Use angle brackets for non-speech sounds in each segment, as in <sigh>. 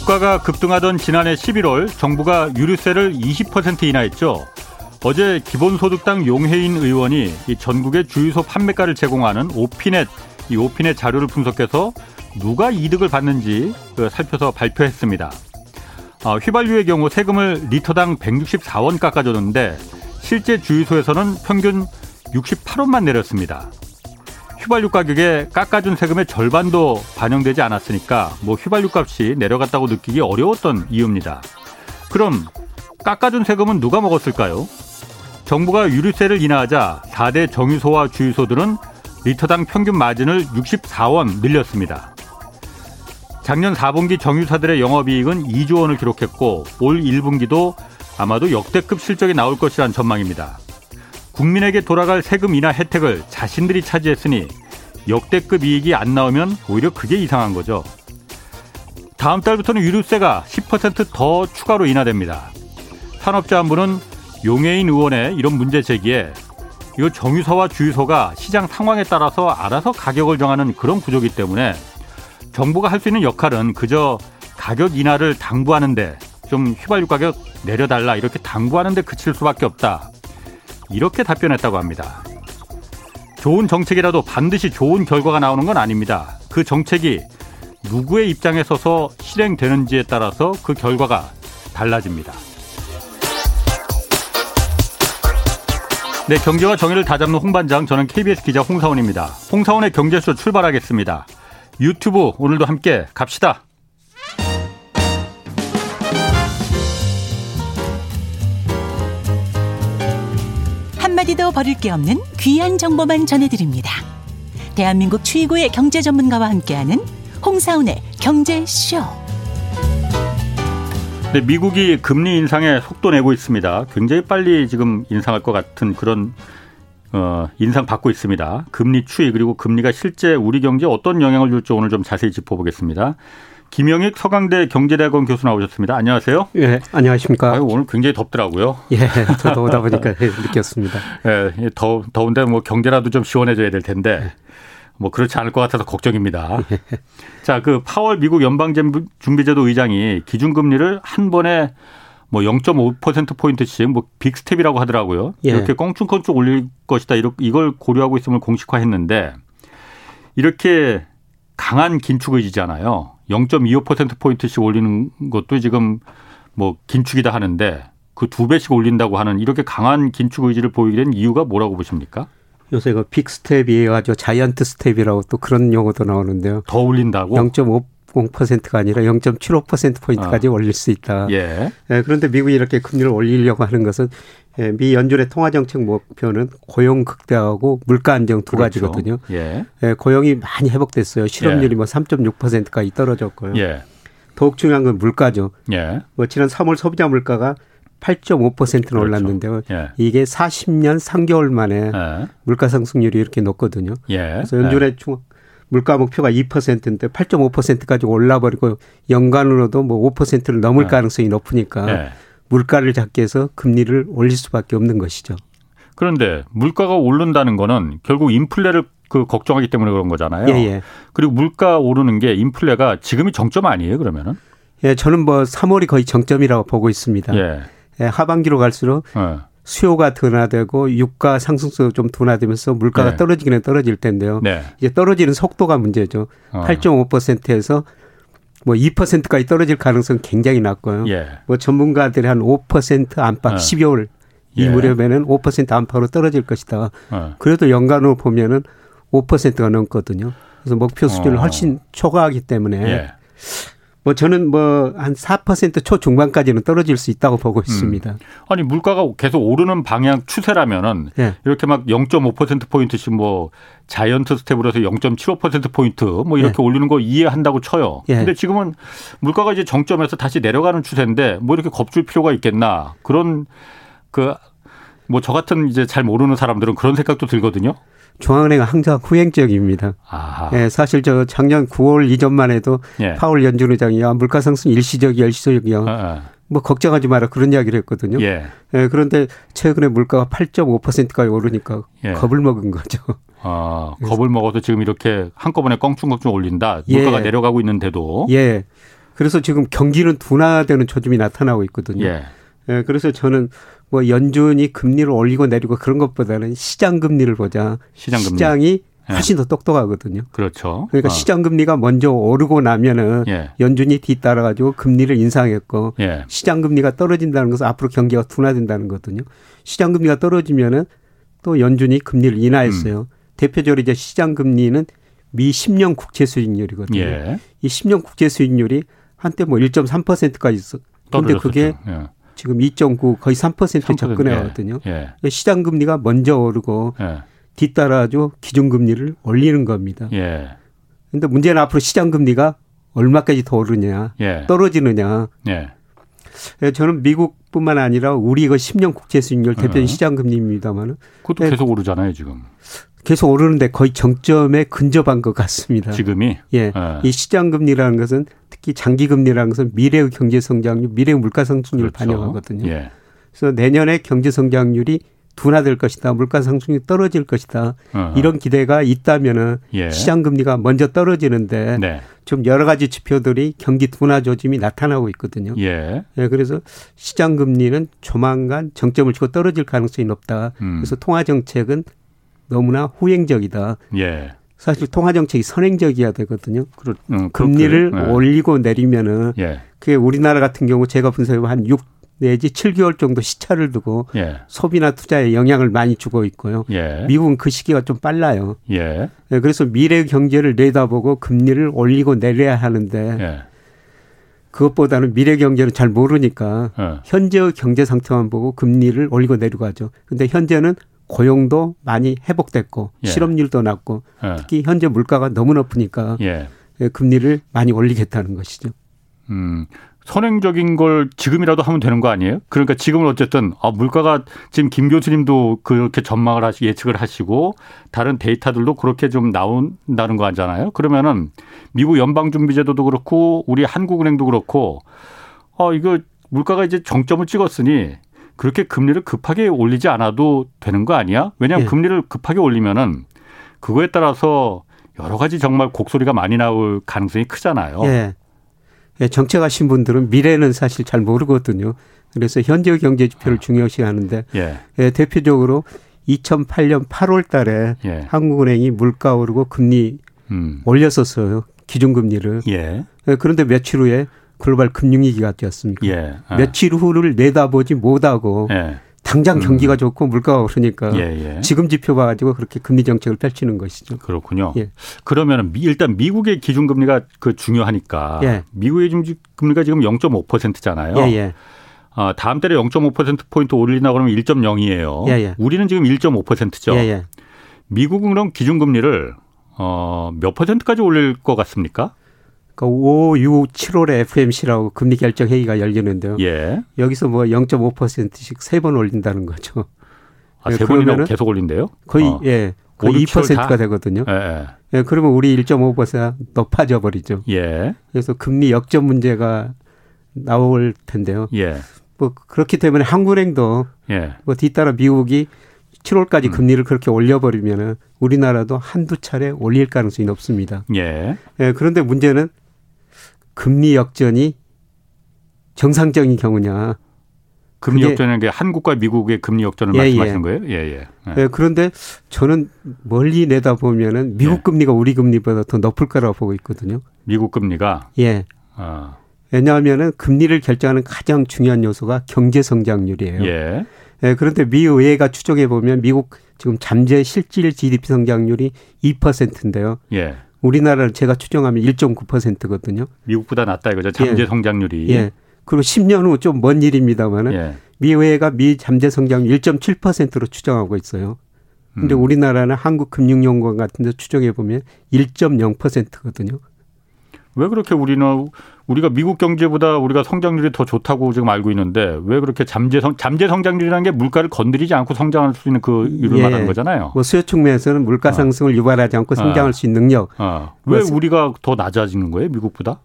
유가가 급등하던 지난해 11월 정부가 유류세를 20% 인하했죠. 어제 기본소득당 용해인 의원이 전국의 주유소 판매가를 제공하는 오피넷 이 오피넷 자료를 분석해서 누가 이득을 받는지 그 살펴서 발표했습니다. 어, 휘발유의 경우 세금을 리터당 164원 깎아줬는데 실제 주유소에서는 평균 68원만 내렸습니다. 휘발유 가격에 깎아준 세금의 절반도 반영되지 않았으니까 뭐 휘발유 값이 내려갔다고 느끼기 어려웠던 이유입니다. 그럼 깎아준 세금은 누가 먹었을까요? 정부가 유류세를 인하하자 4대 정유소와 주유소들은 리터당 평균 마진을 64원 늘렸습니다. 작년 4분기 정유사들의 영업이익은 2조 원을 기록했고 올 1분기도 아마도 역대급 실적이 나올 것이란 전망입니다. 국민에게 돌아갈 세금 인하 혜택을 자신들이 차지했으니 역대급 이익이 안 나오면 오히려 그게 이상한 거죠. 다음 달부터는 유류세가 10%더 추가로 인하됩니다. 산업자원부는 용해인 의원의 이런 문제 제기에 이거 정유소와 주유소가 시장 상황에 따라서 알아서 가격을 정하는 그런 구조기 때문에 정부가 할 수 있는 역할은 그저 가격 인하를 당부하는데 좀 휘발유 가격 내려달라 이렇게 당부하는데 그칠 수밖에 없다. 이렇게 답변했다고 합니다. 좋은 정책이라도 반드시 좋은 결과가 나오는 건 아닙니다. 그 정책이 누구의 입장에 서서 실행되는지에 따라서 그 결과가 달라집니다. 네, 경제와 정의를 다잡는 홍반장, 저는 KBS 기자 홍사원입니다. 홍사원의 경제쇼 출발하겠습니다. 유튜브 오늘도 함께 갑시다. 한마디도 버릴 게 없는 귀한 정보만 전해드립니다. 대한민국 최고의 경제 전문가와 함께하는 홍사운의 경제쇼. 네, 미국이 금리 인상에 속도 내고 있습니다. 굉장히 빨리 지금 인상할 것 같은 그런 어, 인상 받고 있습니다. 금리 추이 그리고 금리가 실제 우리 경제에 어떤 영향을 줄지 오늘 좀 자세히 짚어보겠습니다. 김영익 서강대 경제대학원 교수 나오셨습니다. 안녕하세요. 예, 안녕하십니까. 아유, 오늘 굉장히 덥더라고요. 예, 저도 오다 보니까 느꼈습니다. 예, 더, 더운데 뭐 경제라도 좀 시원해져야 될 텐데 뭐 그렇지 않을 것 같아서 걱정입니다. 예. 자, 그 파월 미국 연방준비제도 의장이 기준금리를 한 번에 뭐 0.5% 포인트씩 뭐 big step이라고 하더라고요. 예. 이렇게 껑충껑충 올릴 것이다. 이걸 고려하고 있음을 공식화했는데 이렇게 강한 긴축 의지잖아요. 0.25% 포인트씩 올리는 것도 지금 뭐 긴축이다 하는데 그 두 배씩 올린다고 하는 이렇게 강한 긴축 의지를 보이게 된 이유가 뭐라고 보십니까? 요새 그 big step이에요. 아주 giant step이라고 또 그런 용어도 나오는데요. 더 올린다고? 0.5 0%가 아니라 0.75%포인트까지 아. 올릴 수 있다. 예. 예. 그런데 미국이 이렇게 금리를 올리려고 하는 것은 예, 미 연준의 통화정책 목표는 고용 극대화하고 물가 안정 두 그렇죠. 가지거든요. 예. 예. 고용이 많이 회복됐어요. 실업률이 예. 뭐 3.6%까지 떨어졌고요. 예. 더욱 중요한 건 물가죠. 예. 뭐 지난 3월 소비자 물가가 8.5%는 그렇죠. 올랐는데요. 예. 이게 40년 3개월 만에 예. 물가 상승률이 이렇게 높거든요. 예. 그래서 연준의 중 물가 목표가 2%인데 8.5%까지 올라버리고 연간으로도 뭐 5%를 넘을 네. 가능성이 높으니까 네. 물가를 잡기 위해서 금리를 올릴 수밖에 없는 것이죠. 그런데 물가가 오른다는 거는 결국 인플레를 그 걱정하기 때문에 그런 거잖아요. 예, 예. 그리고 물가 오르는 게 인플레가 지금이 정점 아니에요, 그러면은? 예, 저는 뭐 3월이 거의 정점이라고 보고 있습니다. 예. 예 하반기로 갈수록 예. 수요가 둔화되고 유가 상승세도 좀 둔화되면서 물가가 네. 떨어지기는 떨어질 텐데요. 네. 이제 떨어지는 속도가 문제죠. 어. 8.5%에서 뭐 2%까지 떨어질 가능성 굉장히 낮고요. 예. 뭐 전문가들이 한 5% 안팎 어. 12월 이 예. 무렵에는 5% 안팎으로 떨어질 것이다. 어. 그래도 연간으로 보면은 5%가 넘거든요. 그래서 목표 수준을 어. 훨씬 초과하기 때문에 예. 뭐 저는 뭐 한 4% 초 중반까지는 떨어질 수 있다고 보고 있습니다. 음. 아니 물가가 계속 오르는 방향 추세라면은 네. 이렇게 막 0.5% 포인트씩 뭐 giant step으로 해서 0.75% 포인트 뭐 이렇게 네. 올리는 거 이해한다고 쳐요. 네. 근데 지금은 물가가 이제 정점에서 다시 내려가는 추세인데 뭐 이렇게 겁줄 필요가 있겠나 그런 그 뭐 저 같은 이제 잘 모르는 사람들은 그런 생각도 들거든요. 중앙은행 항상 후행적입니다. 예, 사실 저 작년 9월 이전만 해도 예. 파월 연준 의장이 야 물가 상승 일시적이야 일시적이야. 아, 아. 뭐 걱정하지 마라 그런 이야기를 했거든요. 예. 예 그런데 최근에 물가가 8.5%까지 오르니까 예. 겁을 먹은 거죠. 아, <laughs> 겁을 먹어서 지금 이렇게 한꺼번에 껑충껑충 올린다. 물가가 예. 내려가고 있는데도. 예. 그래서 지금 경기는 둔화되는 조짐이 나타나고 있거든요. 예. 예, 그래서 저는 뭐 연준이 금리를 올리고 내리고 그런 것보다는 시장 금리를 보자. 시장 금리. 시장이 예. 훨씬 더 똑똑하거든요. 그렇죠. 그러니까 어. 시장 금리가 먼저 오르고 나면은 예. 연준이 뒤따라 가지고 금리를 인상했고 예. 시장 금리가 떨어진다는 것은 앞으로 경기가 둔화된다는 거거든요. 시장 금리가 떨어지면은 또 연준이 금리를 인하했어요. 음. 대표적으로 이제 시장 금리는 미 10년 국채 수익률이거든요. 예. 이 10년 국채 수익률이 한때 뭐 1.3%까지 있어. 근데 그게 예. 지금 2.9 거의 3%에 3%, 접근해 왔거든요. 예. 예. 시장 금리가 먼저 오르고 예. 뒤따라줘 기준 금리를 올리는 겁니다. 예. 근데 문제는 앞으로 시장 금리가 얼마까지 더 오르냐, 예. 떨어지느냐. 예. 예 저는 미국뿐만 아니라 우리 그 10년 국채 수익률 대표적인 어. 시장 금리입니다만은 그것도 예. 계속 오르잖아요, 지금. 계속 오르는데 거의 정점에 근접한 것 같습니다. 지금이? 예. 예. 이 시장 금리라는 것은 특히 장기 금리라는 것은 미래의 경제 성장률, 미래의 물가 상승률을 그렇죠. 반영하거든요. 예. 그래서 내년에 경제 성장률이 둔화될 것이다. 물가 상승률이 떨어질 것이다. 어허. 이런 기대가 있다면은 예. 시장 금리가 먼저 떨어지는데 네. 좀 여러 가지 지표들이 경기 둔화 조짐이 나타나고 있거든요. 예. 예. 그래서 시장 금리는 조만간 정점을 치고 떨어질 가능성이 높다. 음. 그래서 통화 정책은 너무나 후행적이다. 예. 사실 통화 정책이 선행적이어야 되거든요. 그렇, 음, 금리를 네. 올리고 내리면은 예. 그게 우리나라 같은 경우 제가 분석해 보면 한6 내지 7개월 정도 시차를 두고 예. 소비나 투자에 영향을 많이 주고 있고요. 예. 미국은 그 시기가 좀 빨라요. 예. 네, 그래서 미래 경제를 내다보고 금리를 올리고 내려야 하는데 예. 그것보다는 미래 경제는 잘 모르니까 예. 현재의 경제 상태만 보고 금리를 올리고 내리고 하죠. 근데 현재는 고용도 많이 회복됐고 예. 실업률도 낮고 특히 현재 물가가 너무 높으니까 금리를 많이 올리겠다는 것이죠. 음. 선행적인 걸 지금이라도 하면 되는 거 아니에요? 그러니까 지금은 어쨌든 아, 물가가 지금 김 교수님도 그렇게 전망을 하시 예측을 하시고 다른 데이터들도 그렇게 좀 나온다는 거 아니잖아요. 그러면은 미국 연방준비제도도 그렇고 우리 한국은행도 그렇고 어 이거 물가가 이제 정점을 찍었으니 그렇게 금리를 급하게 올리지 않아도 되는 거 아니야? 왜냐하면 예. 금리를 급하게 올리면은 그거에 따라서 여러 가지 정말 곡소리가 많이 나올 가능성이 크잖아요. 예. 예, 정책하신 분들은 미래는 사실 잘 모르거든요. 그래서 현재 경제 지표를 아. 중요시 하는데 예. 예, 대표적으로 2008년 8월 달에 예. 한국은행이 물가 오르고 금리 음. 올렸었어요. 기준금리를. 예. 예. 그런데 며칠 후에 글로벌 금융위기가 되었습니까? 예. 아. 며칠 후를 내다보지 못하고 예. 당장 음. 경기가 음. 좋고 물가가 오르니까 예, 예. 지금 지표 봐가지고 그렇게 금리 정책을 펼치는 것이죠. 그렇군요. 예. 그러면 일단 미국의 기준금리가 그 중요하니까 예. 미국의 금리가 지금 0.5%잖아요. 예, 예. 어, 다음 달에 0.5% 포인트 올리나 그러면 1.0이에요. 예, 우리는 지금 1.5%죠. 미국은 그럼 기준금리를 어, 몇 퍼센트까지 올릴 것 같습니까? 그 5, 6, 7월에 FMC라고 금리 결정 회의가 열리는데요. 예. 여기서 뭐 0.5%씩 세 번 올린다는 거죠. 아, 세 번이나 계속 올린대요? 거의 어. 예. 거의 2%가 되거든요. 예, 예. 예, 그러면 우리 1.5% 높아져 버리죠. 예. 그래서 금리 역전 문제가 나올 텐데요. 예. 뭐 그렇기 때문에 한국은행도 예. 뭐 뒤따라 미국이 7월까지 음. 금리를 그렇게 올려버리면은 우리나라도 한두 차례 올릴 가능성이 높습니다. 예. 예. 그런데 문제는 금리 역전이 정상적인 경우냐. 금리 역전이라는 게 한국과 미국의 금리 역전을 예, 말씀하시는 예. 거예요? 예, 예. 예. 그런데 저는 멀리 내다 보면은 미국 예. 금리가 우리 금리보다 더 높을 거라고 보고 있거든요. 미국 금리가? 예. 아. 왜냐하면은 금리를 결정하는 가장 중요한 요소가 경제 성장률이에요. 예. 예. 그런데 미 의회가 추정해 보면 미국 지금 잠재 실질 GDP 성장률이 2%인데요. 예. 우리나라는 제가 추정하면 1.9%거든요. 미국보다 낮다 이거죠. 잠재 예. 성장률이. 예. 그리고 10년 후 좀 먼 일입니다만은 예. 미회가 미 잠재 성장률 1.7%로 추정하고 있어요. 근데 음. 우리나라는 한국금융연구원 같은 데 추정해 보면 1.0%거든요. 왜 그렇게 우리는 우리가 미국 경제보다 우리가 성장률이 더 좋다고 지금 알고 있는데 왜 그렇게 잠재 성 잠재 성장률이라는 게 물가를 건드리지 않고 성장할 수 있는 그 이유를 예. 말하는 거잖아요. 뭐 수요 측면에서는 물가 어. 상승을 어. 유발하지 않고 성장할 어. 수 있는 능력. 어. 왜 우리가 더 낮아지는 거예요, 미국보다?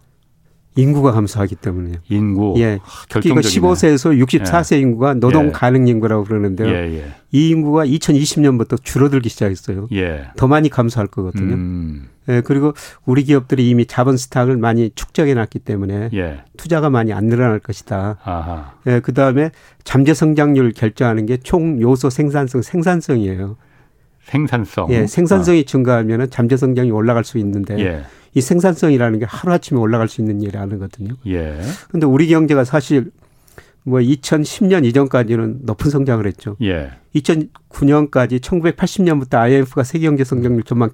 인구가 감소하기 때문에요. 인구. 예. 특히 15세에서 64세 예. 인구가 노동 예. 가능 인구라고 그러는데요. 예, 예. 이 인구가 2020년부터 줄어들기 시작했어요. 예. 더 많이 감소할 거거든요. 음. 예, 그리고 우리 기업들이 이미 자본 스탁을 많이 축적해 놨기 때문에 예. 투자가 많이 안 늘어날 것이다. 아하. 예, 그다음에 잠재 성장률 결정하는 게 총 요소 생산성 생산성이에요. 생산성. 예, 생산성이 아. 증가하면은 잠재 성장이 올라갈 수 있는데 예. 이 생산성이라는 게 하루아침에 올라갈 수 있는 일이 아니거든요. 예. 근데 우리 경제가 사실 뭐 2010년 이전까지는 높은 성장을 했죠. 예. 2009년까지 1980년부터 IMF가 세계 경제 성장률 전망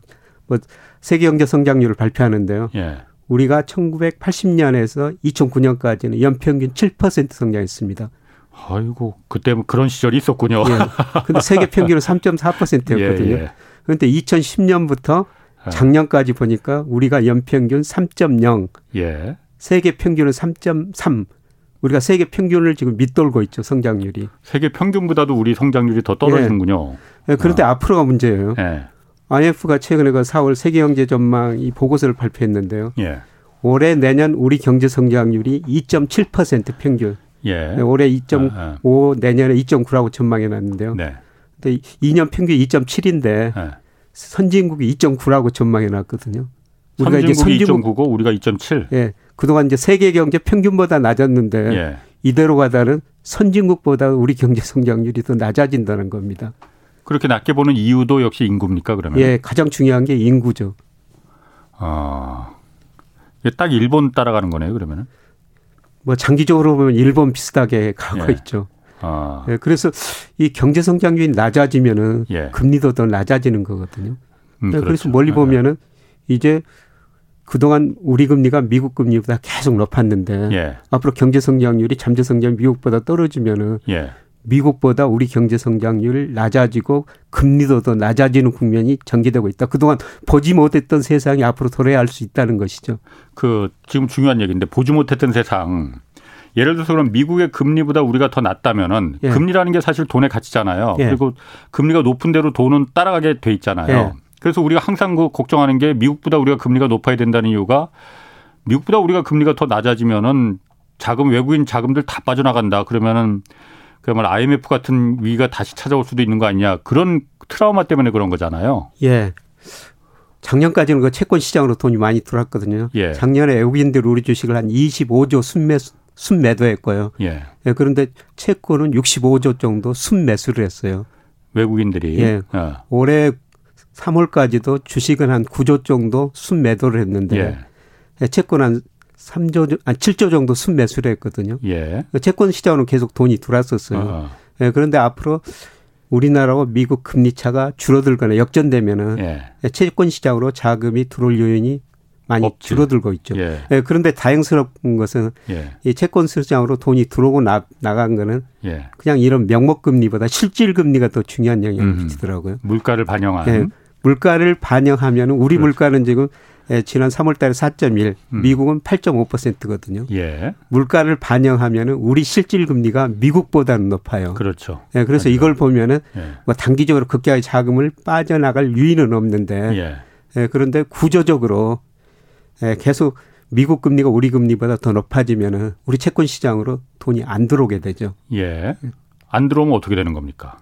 뭐 세계 경제 성장률을 발표하는데요. 예. 우리가 1980년에서 2009년까지는 연평균 7% 성장했습니다. 아이고 그때 뭐 그런 시절이 있었군요. 예. 근데 세계 <laughs> 평균은 3.4%였거든요. 예, 예. 그런데 2010년부터 예. 작년까지 보니까 우리가 연평균 3.0, 예. 세계 평균은 3.3. 우리가 세계 평균을 지금 밑돌고 있죠 성장률이. 세계 평균보다도 우리 성장률이 더 떨어지는군요. 예. 예 그런데 어. 앞으로가 문제예요. 예. IMF가 최근에 그 4월 세계 경제 전망 이 보고서를 발표했는데요. 예. 올해 내년 우리 경제 성장률이 2.7% 평균. 예. 올해 2.5 아, 아. 내년에 2.9라고 전망해 놨는데요. 네. 근데 2년 평균 2.7인데 예. 선진국이 2.9라고 전망해 놨거든요. 우리가 이제 선진국 2.9고 우리가 2.7. 예. 그동안 이제 세계 경제 평균보다 낮았는데 예. 이대로 가다는 선진국보다 우리 경제 성장률이 더 낮아진다는 겁니다. 그렇게 낮게 보는 이유도 역시 인구입니까 그러면? 예, 가장 중요한 게 인구죠. 아, 딱 일본 따라가는 거네요 그러면은? 뭐 장기적으로 보면 일본 비슷하게 가고 예. 있죠. 아. 예, 그래서 이 경제 성장률이 낮아지면은 예. 금리도 더 낮아지는 거거든요. 음, 예, 그렇죠. 그래서 멀리 예. 보면은 이제 그동안 우리 금리가 미국 금리보다 계속 높았는데 예. 앞으로 경제 성장률이 잠재 성장 미국보다 떨어지면은 예. 미국보다 우리 경제 성장률 낮아지고 금리도 더 낮아지는 국면이 전개되고 있다. 그동안 보지 못했던 세상이 앞으로 도래할 수 있다는 것이죠. 그 지금 중요한 얘기인데 보지 못했던 세상 예를 들어서 그럼 미국의 금리보다 우리가 더 낮다면은 예. 금리라는 게 사실 돈의 가치잖아요. 예. 그리고 금리가 높은 대로 돈은 따라가게 돼 있잖아요. 예. 그래서 우리가 항상 그 걱정하는 게 미국보다 우리가 금리가 높아야 된다는 이유가 미국보다 우리가 금리가 더 낮아지면은 자금 외국인 자금들 다 빠져나간다. 그러면은 그야말로 IMF 같은 위기가 다시 찾아올 수도 있는 거 아니냐. 그런 트라우마 때문에 그런 거잖아요. 예. 작년까지는 그 채권 시장으로 돈이 많이 들어왔거든요. 예. 작년에 외국인들 우리 주식을 한 25조 순매 순매도했고요. 예. 예. 그런데 채권은 65조 정도 순매수를 했어요. 외국인들이. 예. 어. 올해 3월까지도 주식은 한 9조 정도 순매도를 했는데 예. 예 채권 한 3조, 아 7조 정도 순매수를 했거든요. 예. 그 채권 시장으로 계속 돈이 들어왔었어요. 어. 예, 그런데 앞으로 우리나라와 미국 금리 차가 줄어들거나 역전되면은 예. 채권 시장으로 자금이 들어올 요인이 많이 없지. 줄어들고 있죠. 예. 예. 그런데 다행스러운 것은 예. 이 채권 시장으로 돈이 들어오고 나, 나간 거는 예. 그냥 이런 명목 금리보다 실질 금리가 더 중요한 영향을 음. 미치더라고요. 물가를 반영하는. 예. 물가를 반영하면 우리 그렇죠. 물가는 지금 예, 지난 3월 달에 4.1, 음. 미국은 8.5%거든요. 예. 물가를 반영하면 우리 실질 금리가 미국보다는 높아요. 그렇죠. 예, 그래서 맞아요. 이걸 보면은 예. 뭐 단기적으로 극하의 자금을 빠져나갈 유인은 없는데 예. 예, 그런데 구조적으로 예, 계속 미국 금리가 우리 금리보다 더 높아지면은 우리 채권 시장으로 돈이 안 들어오게 되죠. 예. 안 들어오면 어떻게 되는 겁니까?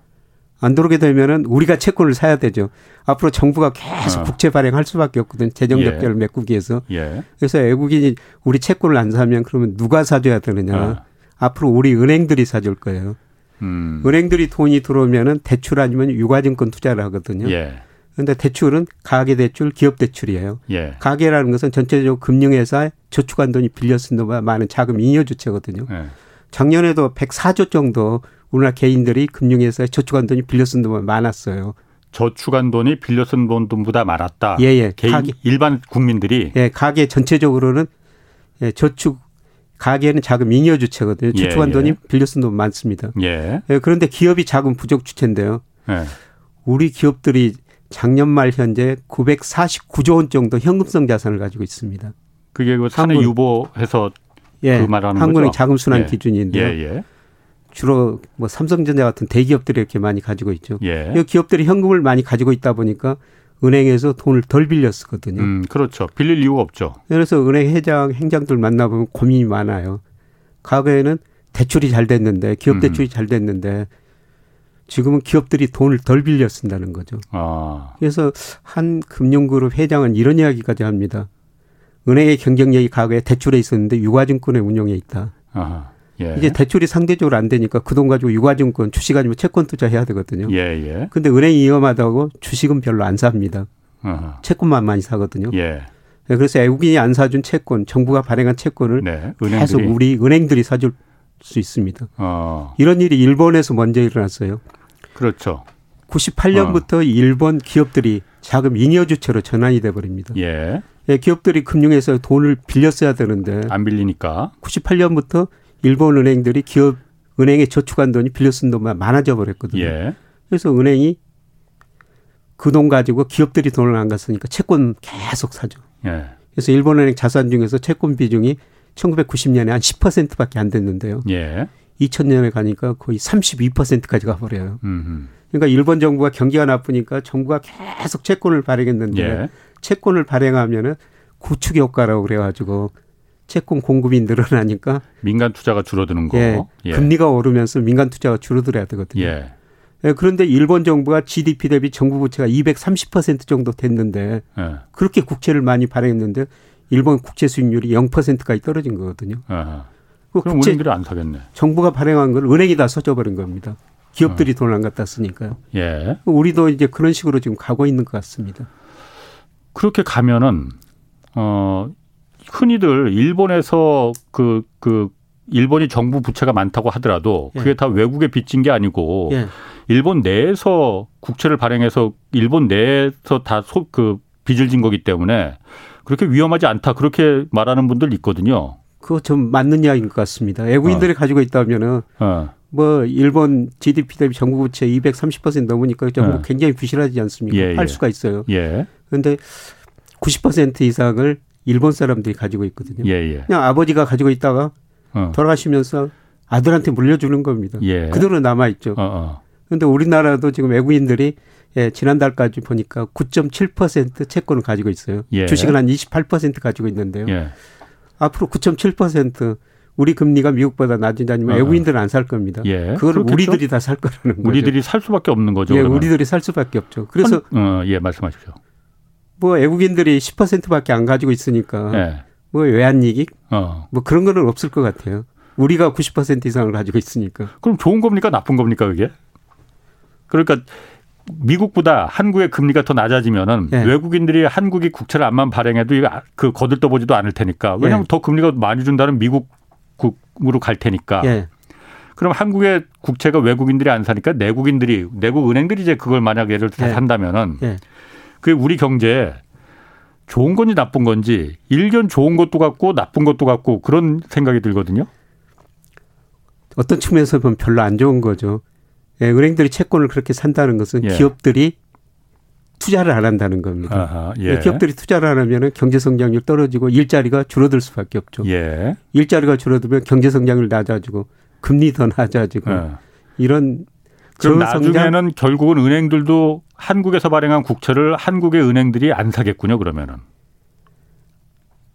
안 들어오게 되면은 우리가 채권을 사야 되죠. 앞으로 정부가 계속 어. 국채 발행할 수밖에 없거든. 재정 적자를 예. 메꾸기 위해서. 예. 그래서 외국인이 우리 채권을 안 사면 그러면 누가 사줘야 되느냐. 어. 앞으로 우리 은행들이 사줄 거예요. 음. 은행들이 돈이 들어오면은 대출 아니면 유가증권 투자를 하거든요. 예. 그런데 대출은 가계 대출, 기업 대출이에요. 예. 가계라는 것은 전체적으로 금융회사에 저축한 돈이 빌려 쓴 돈보다 많은 자금 잉여 주체거든요. 예. 작년에도 104조 정도 우리나라 개인들이 금융회사에 저축한 돈이 빌려 쓴 돈이 많았어요. 저축한 돈이 빌려 쓴 돈보다 많았다. 예, 예. 개인, 가게, 일반 국민들이. 예, 가계 전체적으로는 예, 저축 가계는 자금 잉여 주체거든요. 예, 저축한 예, 돈이 빌려 쓴 돈 많습니다. 예. 예. 그런데 기업이 자금 부족 주체인데요. 예. 우리 기업들이 작년 말 현재 949조 원 정도 현금성 자산을 가지고 있습니다. 그게 그 사내 유보해서 예, 그 말하는 한국의? 자금 순환 예. 기준인데요. 주로 뭐 삼성전자 같은 대기업들이 이렇게 많이 가지고 있죠. 예. 이 기업들이 현금을 많이 가지고 있다 보니까 은행에서 돈을 덜 빌렸거든요. 음, 그렇죠. 빌릴 이유가 없죠. 그래서 은행 회장, 행장들 만나보면 고민이 많아요. 과거에는 대출이 잘 됐는데 기업 음. 대출이 음. 잘 됐는데 지금은 기업들이 돈을 덜 빌려 쓴다는 거죠. 아. 그래서 한 금융그룹 회장은 이런 이야기까지 합니다. 은행의 경쟁력이 과거에 대출에 있었는데 유가증권의 운용에 있다. 아하. 예. 이제 대출이 상대적으로 안 되니까 그 돈 가지고 유가증권 주식 아니면 채권 투자해야 되거든요. 예, 예. 근데 은행이 위험하다고 주식은 별로 안 삽니다. 아하. 채권만 많이 사거든요. 예. 네, 그래서 외국인이 안 사준 채권, 정부가 발행한 채권을 네, 계속 우리 은행들이 사줄 수 있습니다. 어. 이런 일이 일본에서 먼저 일어났어요. 그렇죠. 98년부터 어. 일본 기업들이 자금 잉여 주체로 전환이 돼 버립니다. 예. 예. 기업들이 금융에서 돈을 빌렸어야 되는데 안 빌리니까 98년부터 일본 은행들이 기업 은행에 저축한 돈이 빌려 쓴 돈만 많아져 버렸거든요. 예. 그래서 은행이 그 돈 가지고 기업들이 돈을 안 갔으니까 채권 계속 사죠. 예. 그래서 일본 은행 자산 중에서 채권 비중이 1990년에 한 10%밖에 안 됐는데요. 예. 2000년에 가니까 거의 32%까지 가버려요. 음흠. 그러니까 일본 정부가 경기가 나쁘니까 정부가 계속 채권을 발행했는데 예. 채권을 발행하면은 구축 효과라고 그래가지고 채권 공급이 늘어나니까 민간 투자가 줄어드는 거. 예, 예. 금리가 오르면서 민간 투자가 줄어들어야 되거든요. 예. 예, 그런데 일본 정부가 GDP 대비 정부 부채가 230% 정도 됐는데 예. 그렇게 국채를 많이 발행했는데 일본 국채 수익률이 0%까지 떨어진 거거든요. 그 그럼 은행들이 안 사겠네. 정부가 발행한 걸 은행이 다 써줘버린 겁니다. 기업들이 어. 돈을 안 갖다 쓰니까요. 예. 우리도 이제 그런 식으로 지금 가고 있는 것 같습니다. 그렇게 가면은 어 흔히들 일본에서 그그 그 일본이 정부 부채가 많다고 하더라도 그게 예. 다 외국에 빚진 게 아니고 예. 일본 내에서 국채를 발행해서 일본 내에서 다그 빚을 진 거기 때문에 그렇게 위험하지 않다 그렇게 말하는 분들 있거든요. 그거 좀 맞는 이야기인 것 같습니다. 외국인들이 어. 가지고 있다면은 어. 뭐 일본 GDP 대비 정부 부채 230% 넘으니까 정부 어. 굉장히 부실하지 않습니까? 예, 할 예. 수가 있어요. 예. 그런데 90% 이상을 일본 사람들이 가지고 있거든요. 예, 예. 그냥 아버지가 가지고 있다가 어. 돌아가시면서 아들한테 물려주는 겁니다. 예. 그대로 남아 있죠. 그런데 어, 어. 우리나라도 지금 외국인들이 예, 지난달까지 보니까 9.7% 채권을 가지고 있어요. 예. 주식은 한 28% 가지고 있는데요. 예. 앞으로 9.7% 우리 금리가 미국보다 낮은다면 어. 외국인들은 안 살 겁니다. 예. 그걸 우리들이 다 살 거라는 거죠. 우리들이 살 수밖에 없는 거죠. 예, 그러면. 우리들이 살 수밖에 없죠. 그래서 어, 예, 말씀하십시오. 뭐 외국인들이 10%밖에 안 가지고 있으니까 예. 뭐 외환이익 어. 뭐 그런 거는 없을 것 같아요. 우리가 90% 이상을 가지고 있으니까. 그럼 좋은 겁니까 나쁜 겁니까 그게? 그러니까 미국보다 한국의 금리가 더 낮아지면은 예. 외국인들이 한국이 국채를 안만 발행해도 아, 그 거들떠보지도 않을 테니까 왜냐하면 예. 더 금리가 많이 준다는 미국국으로 갈 테니까. 예. 그럼 한국의 국채가 외국인들이 안 사니까 내국인들이 내국 은행들이 이제 그걸 만약 예를 들어 예. 산다면은 예. 그게 우리 경제에 좋은 건지 나쁜 건지 일견 좋은 것도 같고 나쁜 것도 같고 그런 생각이 들거든요. 어떤 측면에서 보면 별로 안 좋은 거죠. 예, 은행들이 채권을 그렇게 산다는 것은 예. 기업들이 투자를 안 한다는 겁니다. 아하, 예. 예 기업들이 투자를 안 하면 경제 성장률 떨어지고 일자리가 줄어들 수밖에 없죠. 예. 일자리가 줄어들면 경제 성장률 낮아지고 금리 더 <laughs> 낮아지고 예. 이런 그럼 나중에는 결국은 은행들도 한국에서 발행한 국채를 한국의 은행들이 안 사겠군요. 그러면은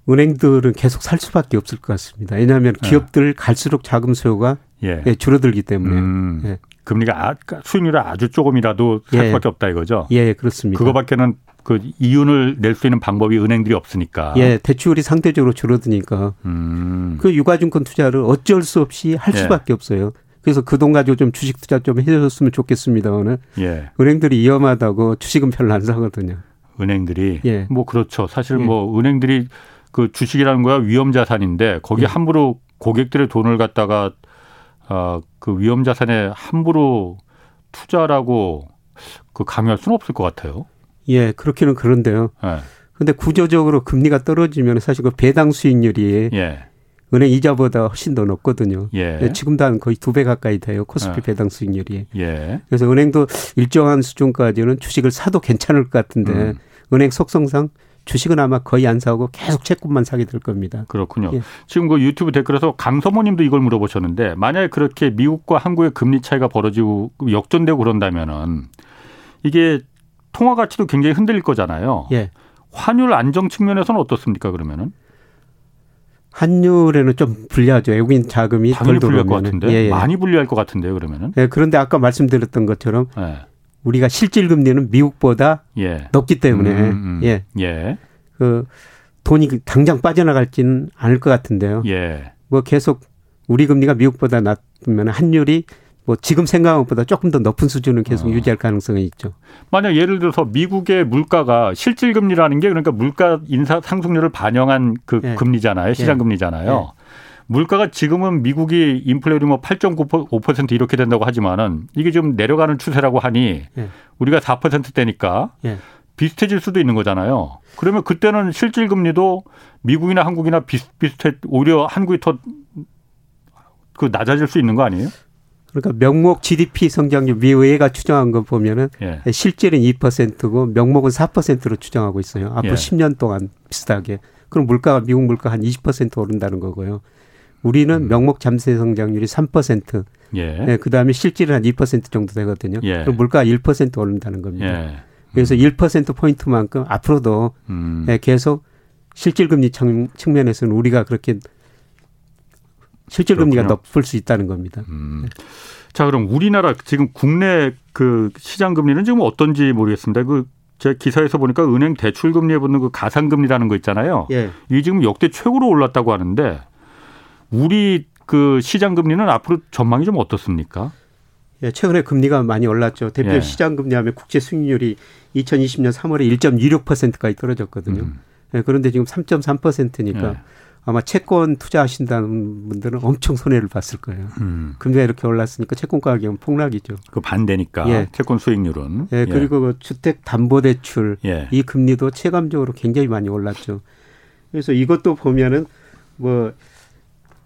은행들은 계속 살 수밖에 없을 것 같습니다. 왜냐하면 예. 기업들 갈수록 자금 수요가 예. 줄어들기 때문에. 음. 예. 금리가 아, 그러니까 수익률이 아주 조금이라도 살 예. 수밖에 없다 이거죠. 예, 그렇습니다. 그거밖에는 그 이윤을 낼 수 있는 방법이 은행들이 없으니까. 예, 대출이 상대적으로 줄어드니까. 음. 그 유가증권 투자를 어쩔 수 없이 할 예. 수밖에 없어요. 그래서 그 돈 가지고 좀 주식 투자 좀 해줬으면 좋겠습니다만은. 예. 은행들이 위험하다고 주식은 별로 안 사거든요. 은행들이. 예. 뭐 그렇죠. 사실 예. 뭐 은행들이 그 주식이라는 거야 위험 자산인데 거기 예. 함부로 고객들의 돈을 갖다가 어, 그 위험 자산에 함부로 투자라고 그 강요할 수는 없을 것 같아요. 예, 그렇기는 그런데요. 예. 근데 구조적으로 금리가 떨어지면 사실 그 배당 수익률이 예. 은행 이자보다 훨씬 더 높거든요. 예. 예 지금도 한 거의 두 배 가까이 돼요. 코스피 예. 배당 수익률이. 예. 그래서 은행도 일정한 수준까지는 주식을 사도 괜찮을 것 같은데 음. 은행 속성상 주식은 아마 거의 안 사고 계속 채권만 사게 될 겁니다. 그렇군요. 예. 지금 그 유튜브 댓글에서 강서모님도 이걸 물어보셨는데 만약에 그렇게 미국과 한국의 금리 차이가 벌어지고 역전되고 그런다면은 이게 통화 가치도 굉장히 흔들릴 거잖아요. 예. 환율 안정 측면에서는 어떻습니까? 그러면은 환율에는 좀 불리하죠. 외국인 자금이 덜 불리할 것 같은데 예, 예. 많이 불리할 것 같은데요. 그러면은. 예, 그런데 아까 말씀드렸던 것처럼 예. 우리가 실질 금리는 미국보다 예. 높기 때문에 음, 음. 예. 예. 그 돈이 당장 빠져나갈지는 않을 것 같은데요. 예. 뭐 계속 우리 금리가 미국보다 낮으면 환율이 뭐 지금 생각한 것보다 조금 더 높은 수준을 계속 어. 유지할 가능성이 있죠. 만약 예를 들어서 미국의 물가가 실질 금리라는 게 그러니까 물가 인사 상승률을 반영한 그 네. 금리잖아요. 시장 네. 금리잖아요. 네. 물가가 지금은 미국이 인플레율이 뭐 8.5% 이렇게 된다고 하지만은 이게 좀 내려가는 추세라고 하니 우리가 4%대니까 비슷해질 수도 있는 거잖아요. 그러면 그때는 실질 금리도 미국이나 한국이나 비슷비슷해 오히려 한국이 더 그 낮아질 수 있는 거 아니에요? 그러니까 명목 GDP 성장률 미 의회가 추정한 거 보면은 예. 실제는 2%고 명목은 4%로 추정하고 있어요. 앞으로 예. 10년 동안 비슷하게. 그럼 물가가 미국 물가 한 20% 오른다는 거고요. 우리는 음. 명목 잠재 성장률이 3%. 예. 네, 그다음에 실질은 한 2% 정도 되거든요. 예. 그럼 물가가 1% 오른다는 겁니다. 예. 그래서 음. 1% 포인트만큼 앞으로도 음. 네, 계속 실질 금리 측면에서는 우리가 그렇게 실질 금리가 높을 수 있다는 겁니다. 음. 네. 자, 그럼 우리나라 지금 국내 그 시장 금리는 지금 어떤지 모르겠습니다. 그 제 기사에서 보니까 은행 대출 금리에 붙는 그 가상 금리라는 거 있잖아요. 예. 이 지금 역대 최고로 올랐다고 하는데 우리 그 시장 금리는 앞으로 전망이 좀 어떻습니까? 예, 최근에 금리가 많이 올랐죠. 대표 예. 시장 금리 하면 국제 수익률이 2020년 3월에 1.26%까지 떨어졌거든요. 음. 예, 그런데 지금 3.3%니까 예. 아마 채권 투자하신다는 분들은 엄청 손해를 봤을 거예요. 음. 금리가 이렇게 올랐으니까 채권 가격은 폭락이죠. 그 반대니까 예. 채권 수익률은. 예, 그리고 예. 그 주택 담보 대출 예. 이 금리도 체감적으로 굉장히 많이 올랐죠. 그래서 이것도 보면은 뭐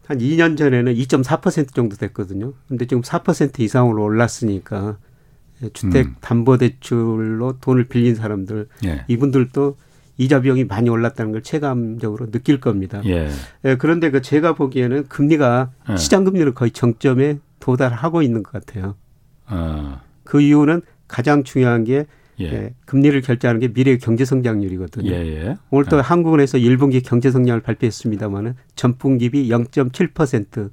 한 2년 전에는 2.4% 정도 됐거든요. 근데 지금 4% 이상으로 올랐으니까 주택 음. 담보 대출로 돈을 빌린 사람들 예. 이분들도 이자 비용이 많이 올랐다는 걸 체감적으로 느낄 겁니다. 예. 예 그런데 그 제가 보기에는 금리가 예. 시장 금리를 거의 정점에 도달하고 있는 것 같아요. 어. 그 이유는 가장 중요한 게 예. 예, 금리를 결정하는 게 미래의 경제 성장률이거든요. 예, 예. 오늘 또 예. 한국은행에서 1분기 경제 성장을 발표했습니다마는 전분기 비 0.7%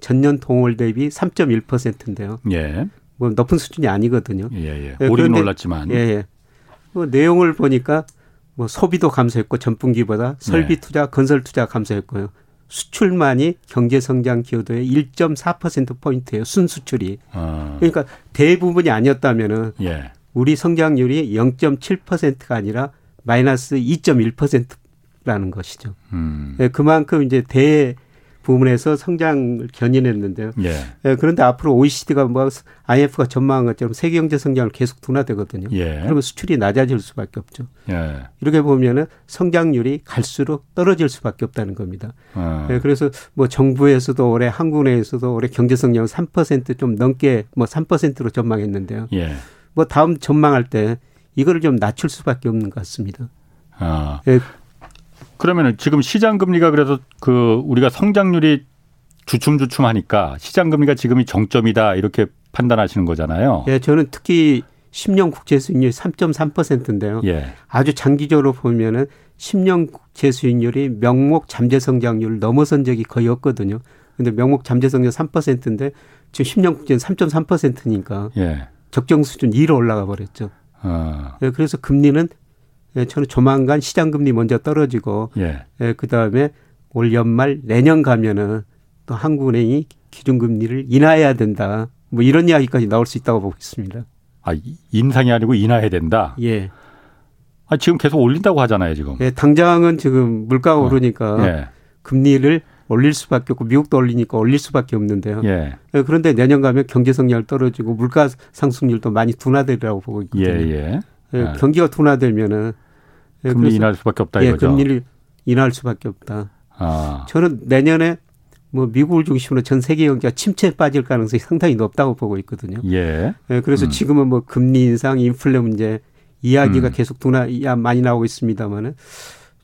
전년 동월 대비 3.1%인데요. 예. 뭐 높은 수준이 아니거든요. 예, 예. 오르긴 올랐지만. 예, 예. 그 내용을 보니까 뭐 소비도 감소했고 전분기보다 설비 네. 투자, 건설 투자 감소했고요. 수출만이 경제 성장 기여도의 1.4% 포인트예요. 순수출이. 아. 그러니까 대부분이 아니었다면은 예. 우리 성장률이 0.7%가 아니라 마이너스 2.1%라는 것이죠. 음. 예, 그만큼 이제 대 부분에서 성장을 견인했는데요. 예. 예, 그런데 앞으로 OECD가 뭐 IMF가 전망한 것처럼 세계 경제 성장을 계속 둔화되거든요. 예. 그러면 수출이 낮아질 수밖에 없죠. 예. 이렇게 보면은 성장률이 갈수록 떨어질 수밖에 없다는 겁니다. 어. 예, 그래서 뭐 정부에서도 올해 한국 내에서도 올해 경제 성장 3%좀 넘게 뭐 3%로 전망했는데요. 예. 뭐 다음 전망할 때 이거를 좀 낮출 수밖에 없는 것 같습니다. 아. 예. 그러면은 지금 시장 금리가 그래서 그 우리가 성장률이 주춤주춤하니까 시장 금리가 지금이 정점이다 이렇게 판단하시는 거잖아요. 예, 저는 특히 10년 국채 수익률이 3.3%인데요. 예. 아주 장기적으로 보면은 10년 국채 수익률이 명목 잠재 성장률을 넘어선 적이 거의 없거든요. 근데 명목 잠재 성장 3%인데 지금 10년 국채는 3.3%니까 예. 적정 수준 2로 올라가 버렸죠. 어. 예, 그래서 금리는 예, 저는 조만간 시장 금리 먼저 떨어지고 예. 예, 그다음에 올 연말 내년 가면은 또 한국은행이 기준금리를 인하해야 된다. 뭐 이런 이야기까지 나올 수 있다고 보고 있습니다. 아, 인상이 아니고 인하해야 된다. 예. 아, 지금 계속 올린다고 하잖아요, 지금. 예, 당장은 지금 물가가 어. 오르니까 예. 금리를 올릴 수밖에 없고 미국도 올리니까 올릴 수밖에 없는데요. 예. 예 그런데 내년 가면 경제 성장이 떨어지고 물가 상승률도 많이 둔화되리라고 보고 있거든요. 예, 예. 예, 아. 경기가 둔화되면은 예, 금리 인하할 수밖에 없다 예, 이거죠. 금리를 인하할 수밖에 없다. 아. 저는 내년에 뭐 미국을 중심으로 전 세계 경제가 침체에 빠질 가능성이 상당히 높다고 보고 있거든요. 예. 예 그래서 음. 지금은 뭐 금리 인상, 인플레 문제 이야기가 음. 계속 둔화 많이 나오고 있습니다만은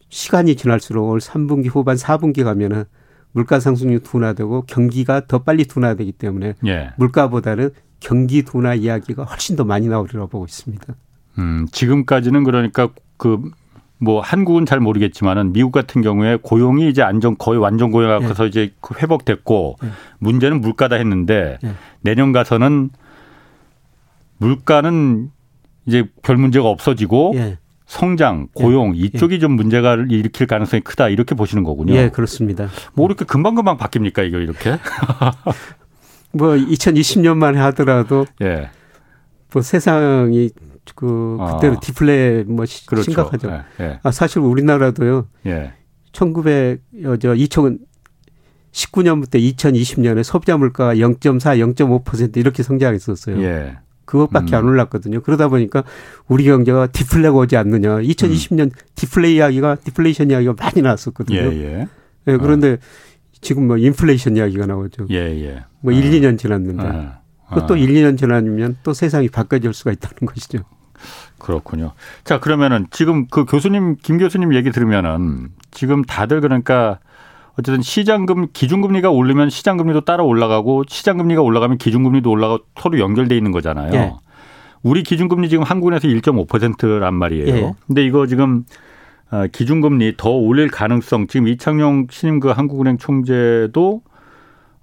시간이 지날수록 올 3분기 후반 4분기 가면은 물가 상승률 둔화되고 경기가 더 빨리 둔화되기 때문에 예. 물가보다는 경기 둔화 이야기가 훨씬 더 많이 나오리라고 보고 있습니다. 음, 지금까지는 그러니까 그 뭐 한국은 잘 모르겠지만은 미국 같은 경우에 고용이 이제 안정 거의 완전 고용하고서 예. 이제 그 회복됐고 예. 문제는 물가다 했는데 예. 내년 가서는 물가는 이제 별 문제가 없어지고 예. 성장, 고용 예. 이쪽이 좀 문제가 일으킬 가능성이 크다 이렇게 보시는 거군요. 예, 그렇습니다. 뭐 이렇게 금방 금방 바뀝니까 이거 이렇게? <laughs> 뭐 2020년만 하더라도 예. 뭐 세상이 그 그때로 아. 디플레 뭐 그렇죠. 심각하죠. 예, 예. 아 사실 우리나라도요. 예. 1900 저 2019년부터 2020년에 소비자 물가가 0.4, 0.5% 이렇게 성장했었어요. 예. 그것밖에 음. 안 올랐거든요. 그러다 보니까 우리 경제가 디플레가 오지 않느냐. 2020년 음. 디플레 이야기가 디플레이션 이야기가 많이 나왔었거든요. 예, 예. 예 그런데 어. 지금 뭐 인플레이션 이야기가 나오죠. 예, 예. 뭐 어. 1, 2년 지났는데. 어. 그또 1, 2년 지나면 또 세상이 바뀌어질 수가 있다는 것이죠. 그렇군요. 자, 그러면은 지금 그 교수님, 김 교수님 얘기 들으면은 지금 다들 그러니까 어쨌든 시장금 기준금리가 오르면 시장금리도 따라 올라가고 시장금리가 올라가면 기준금리도 올라가고 서로 연결돼 있는 거잖아요. 예. 우리 기준금리 지금 한국에서 1.5%란 말이에요. 예. 근데 이거 지금 어, 기준금리 더 올릴 가능성 지금 이창용 신임 그 한국은행 총재도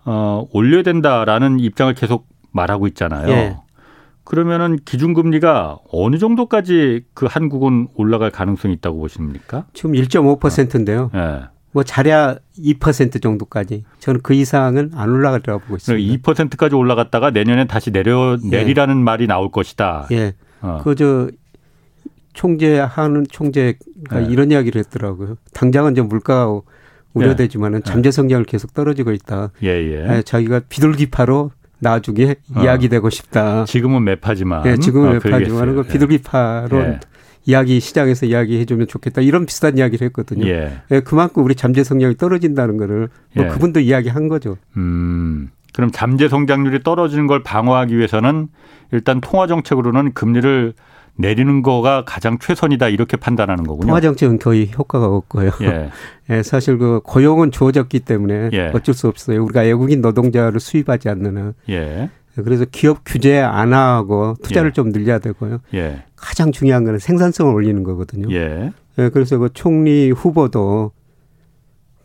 어, 올려야 된다라는 입장을 계속 말하고 있잖아요. 예. 그러면은 기준금리가 어느 정도까지 그 한국은 올라갈 가능성이 있다고 보십니까? 지금 1.5%인데요. 예. 뭐 잘해야 2% 정도까지 저는 그 이상은 안 올라가리라고 보고 있습니다. 2%까지 올라갔다가 내년에 다시 내려 예. 내리라는 예. 말이 나올 것이다. 예. 어. 그저 총재 하는 총재가 예. 이런 이야기를 했더라고요. 당장은 좀 물가가 우려되지만은 예. 잠재 성장을 계속 떨어지고 있다. 예, 예. 예 자기가 비둘기파로 나중에 어. 이야기되고 싶다. 지금은 매파지만. 예, 지금은 어, 매파지만 그 비둘기파로 예. 이야기 시장에서 이야기해 주면 좋겠다. 이런 비슷한 이야기를 했거든요. 예. 예 그만큼 우리 잠재 성장이 떨어진다는 거를 뭐 예. 그분도 이야기한 거죠. 음. 그럼 잠재 성장률이 떨어지는 걸 방어하기 위해서는 일단 통화 정책으로는 금리를 내리는 거가 가장 최선이다 이렇게 판단하는 거군요. 통화 정책은 거의 효과가 없고요. 예. <laughs> 예, 사실 그 고용은 주어졌기 때문에 예. 어쩔 수 없어요. 우리가 외국인 노동자를 수입하지 않는 한. 예. 그래서 기업 규제 안 하고 투자를 예. 좀 늘려야 되고요. 예. 가장 중요한 거는 생산성을 올리는 거거든요. 예. 예. 그래서 그 총리 후보도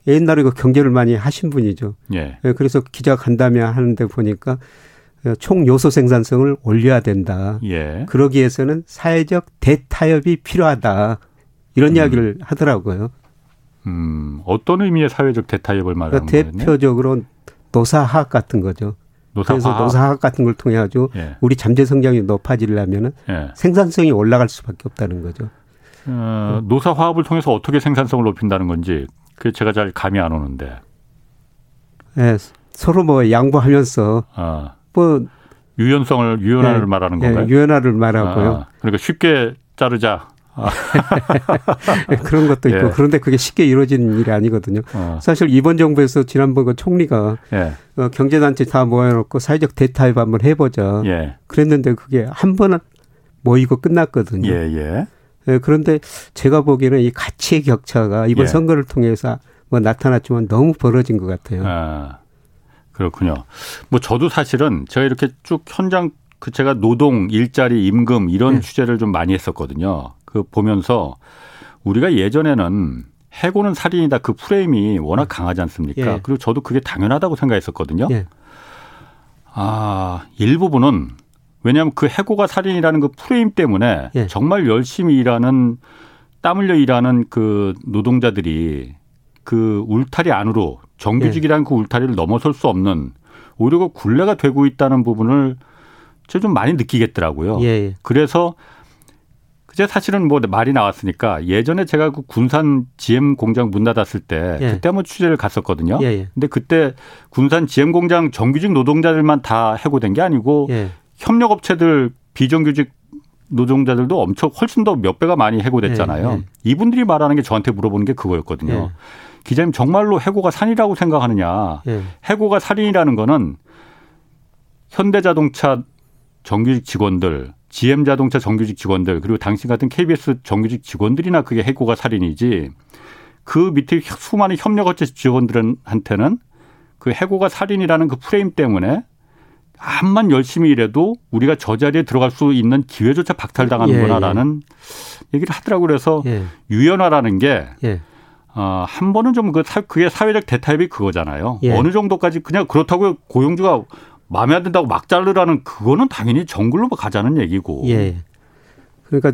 옛날에 그 경제를 많이 하신 분이죠. 예. 예 그래서 기자 간담회 하는데 보니까 총 요소 생산성을 올려야 된다. 예. 그러기 위해서는 사회적 대타협이 필요하다. 이런 음. 이야기를 하더라고요. 음, 어떤 의미의 사회적 대타협을 말하는 그러니까 거예요? 대표적으로 노사학 같은 거죠. 노사화. 그래서 노사학 같은 걸 통해 가지고 예. 우리 잠재 성장이 높아지려면은 예. 생산성이 올라갈 수밖에 없다는 거죠. 어, 노사 화합을 통해서 어떻게 생산성을 높인다는 건지 그 제가 잘 감이 안 오는데. 예, 서로 뭐 양보하면서 아. 뭐 유연성을 유연화를 예, 말하는 건가요? 예, 유연화를 말하고요. 아, 그러니까 쉽게 자르자. 아. <laughs> 그런 것도 있고 예. 그런데 그게 쉽게 이루어지는 일이 아니거든요. 어. 사실 이번 정부에서 지난번 그 총리가 예. 어, 경제단체 다 모여놓고 사회적 대타협 한번 해보자. 예. 그랬는데 그게 한 번 모이고 끝났거든요. 예, 예. 예, 그런데 제가 보기에는 이 가치의 격차가 이번 예. 선거를 통해서 뭐 나타났지만 너무 벌어진 것 같아요. 아, 그렇군요. 뭐 저도 사실은 제가 이렇게 쭉 현장 그 제가 노동, 일자리, 임금 이런 네. 취재를 좀 많이 했었거든요. 그 보면서 우리가 예전에는 해고는 살인이다 그 프레임이 워낙 강하지 않습니까? 예. 그리고 저도 그게 당연하다고 생각했었거든요. 예. 아, 일부분은 왜냐하면 그 해고가 살인이라는 그 프레임 때문에 예. 정말 열심히 일하는 땀 흘려 일하는 그 노동자들이 그 울타리 안으로 정규직이라는 예. 그 울타리를 넘어설 수 없는 오히려 그 굴레가 되고 있다는 부분을 제가 좀 많이 느끼겠더라고요. 예. 예. 그래서 그제 사실은 뭐 말이 나왔으니까 예전에 제가 그 군산 GM 공장 문 닫았을 때 예. 그때 한번 취재를 갔었거든요. 예, 예. 근데 그때 군산 GM 공장 정규직 노동자들만 다 해고된 게 아니고 예. 협력업체들 비정규직 노동자들도 엄청 훨씬 더 몇 배가 많이 해고됐잖아요. 예, 예. 이분들이 말하는 게 저한테 물어보는 게 그거였거든요. 기자님 정말로 해고가 산이라고 생각하느냐? 해고가 살인이라는 거는 현대자동차 정규직 직원들 GM 자동차 정규직 직원들 그리고 당신 같은 KBS 정규직 직원들이나 그게 해고가 살인이지 그 밑에 수많은 협력업체 직원들한테는 그 해고가 살인이라는 그 프레임 때문에 암만 열심히 일해도 우리가 저 자리에 들어갈 수 있는 기회조차 박탈당하는구나라는 예, 예. 얘기를 하더라고요. 그래서 예. 유연화라는 게 예. 어, 한 번은 좀 그, 그게 사회적 대타협이 그거잖아요. 예. 어느 정도까지 그냥 그렇다고 고용주가 마음에 안 든다고 막 자르라는 그거는 당연히 정글로 가자는 얘기고. 예. 그러니까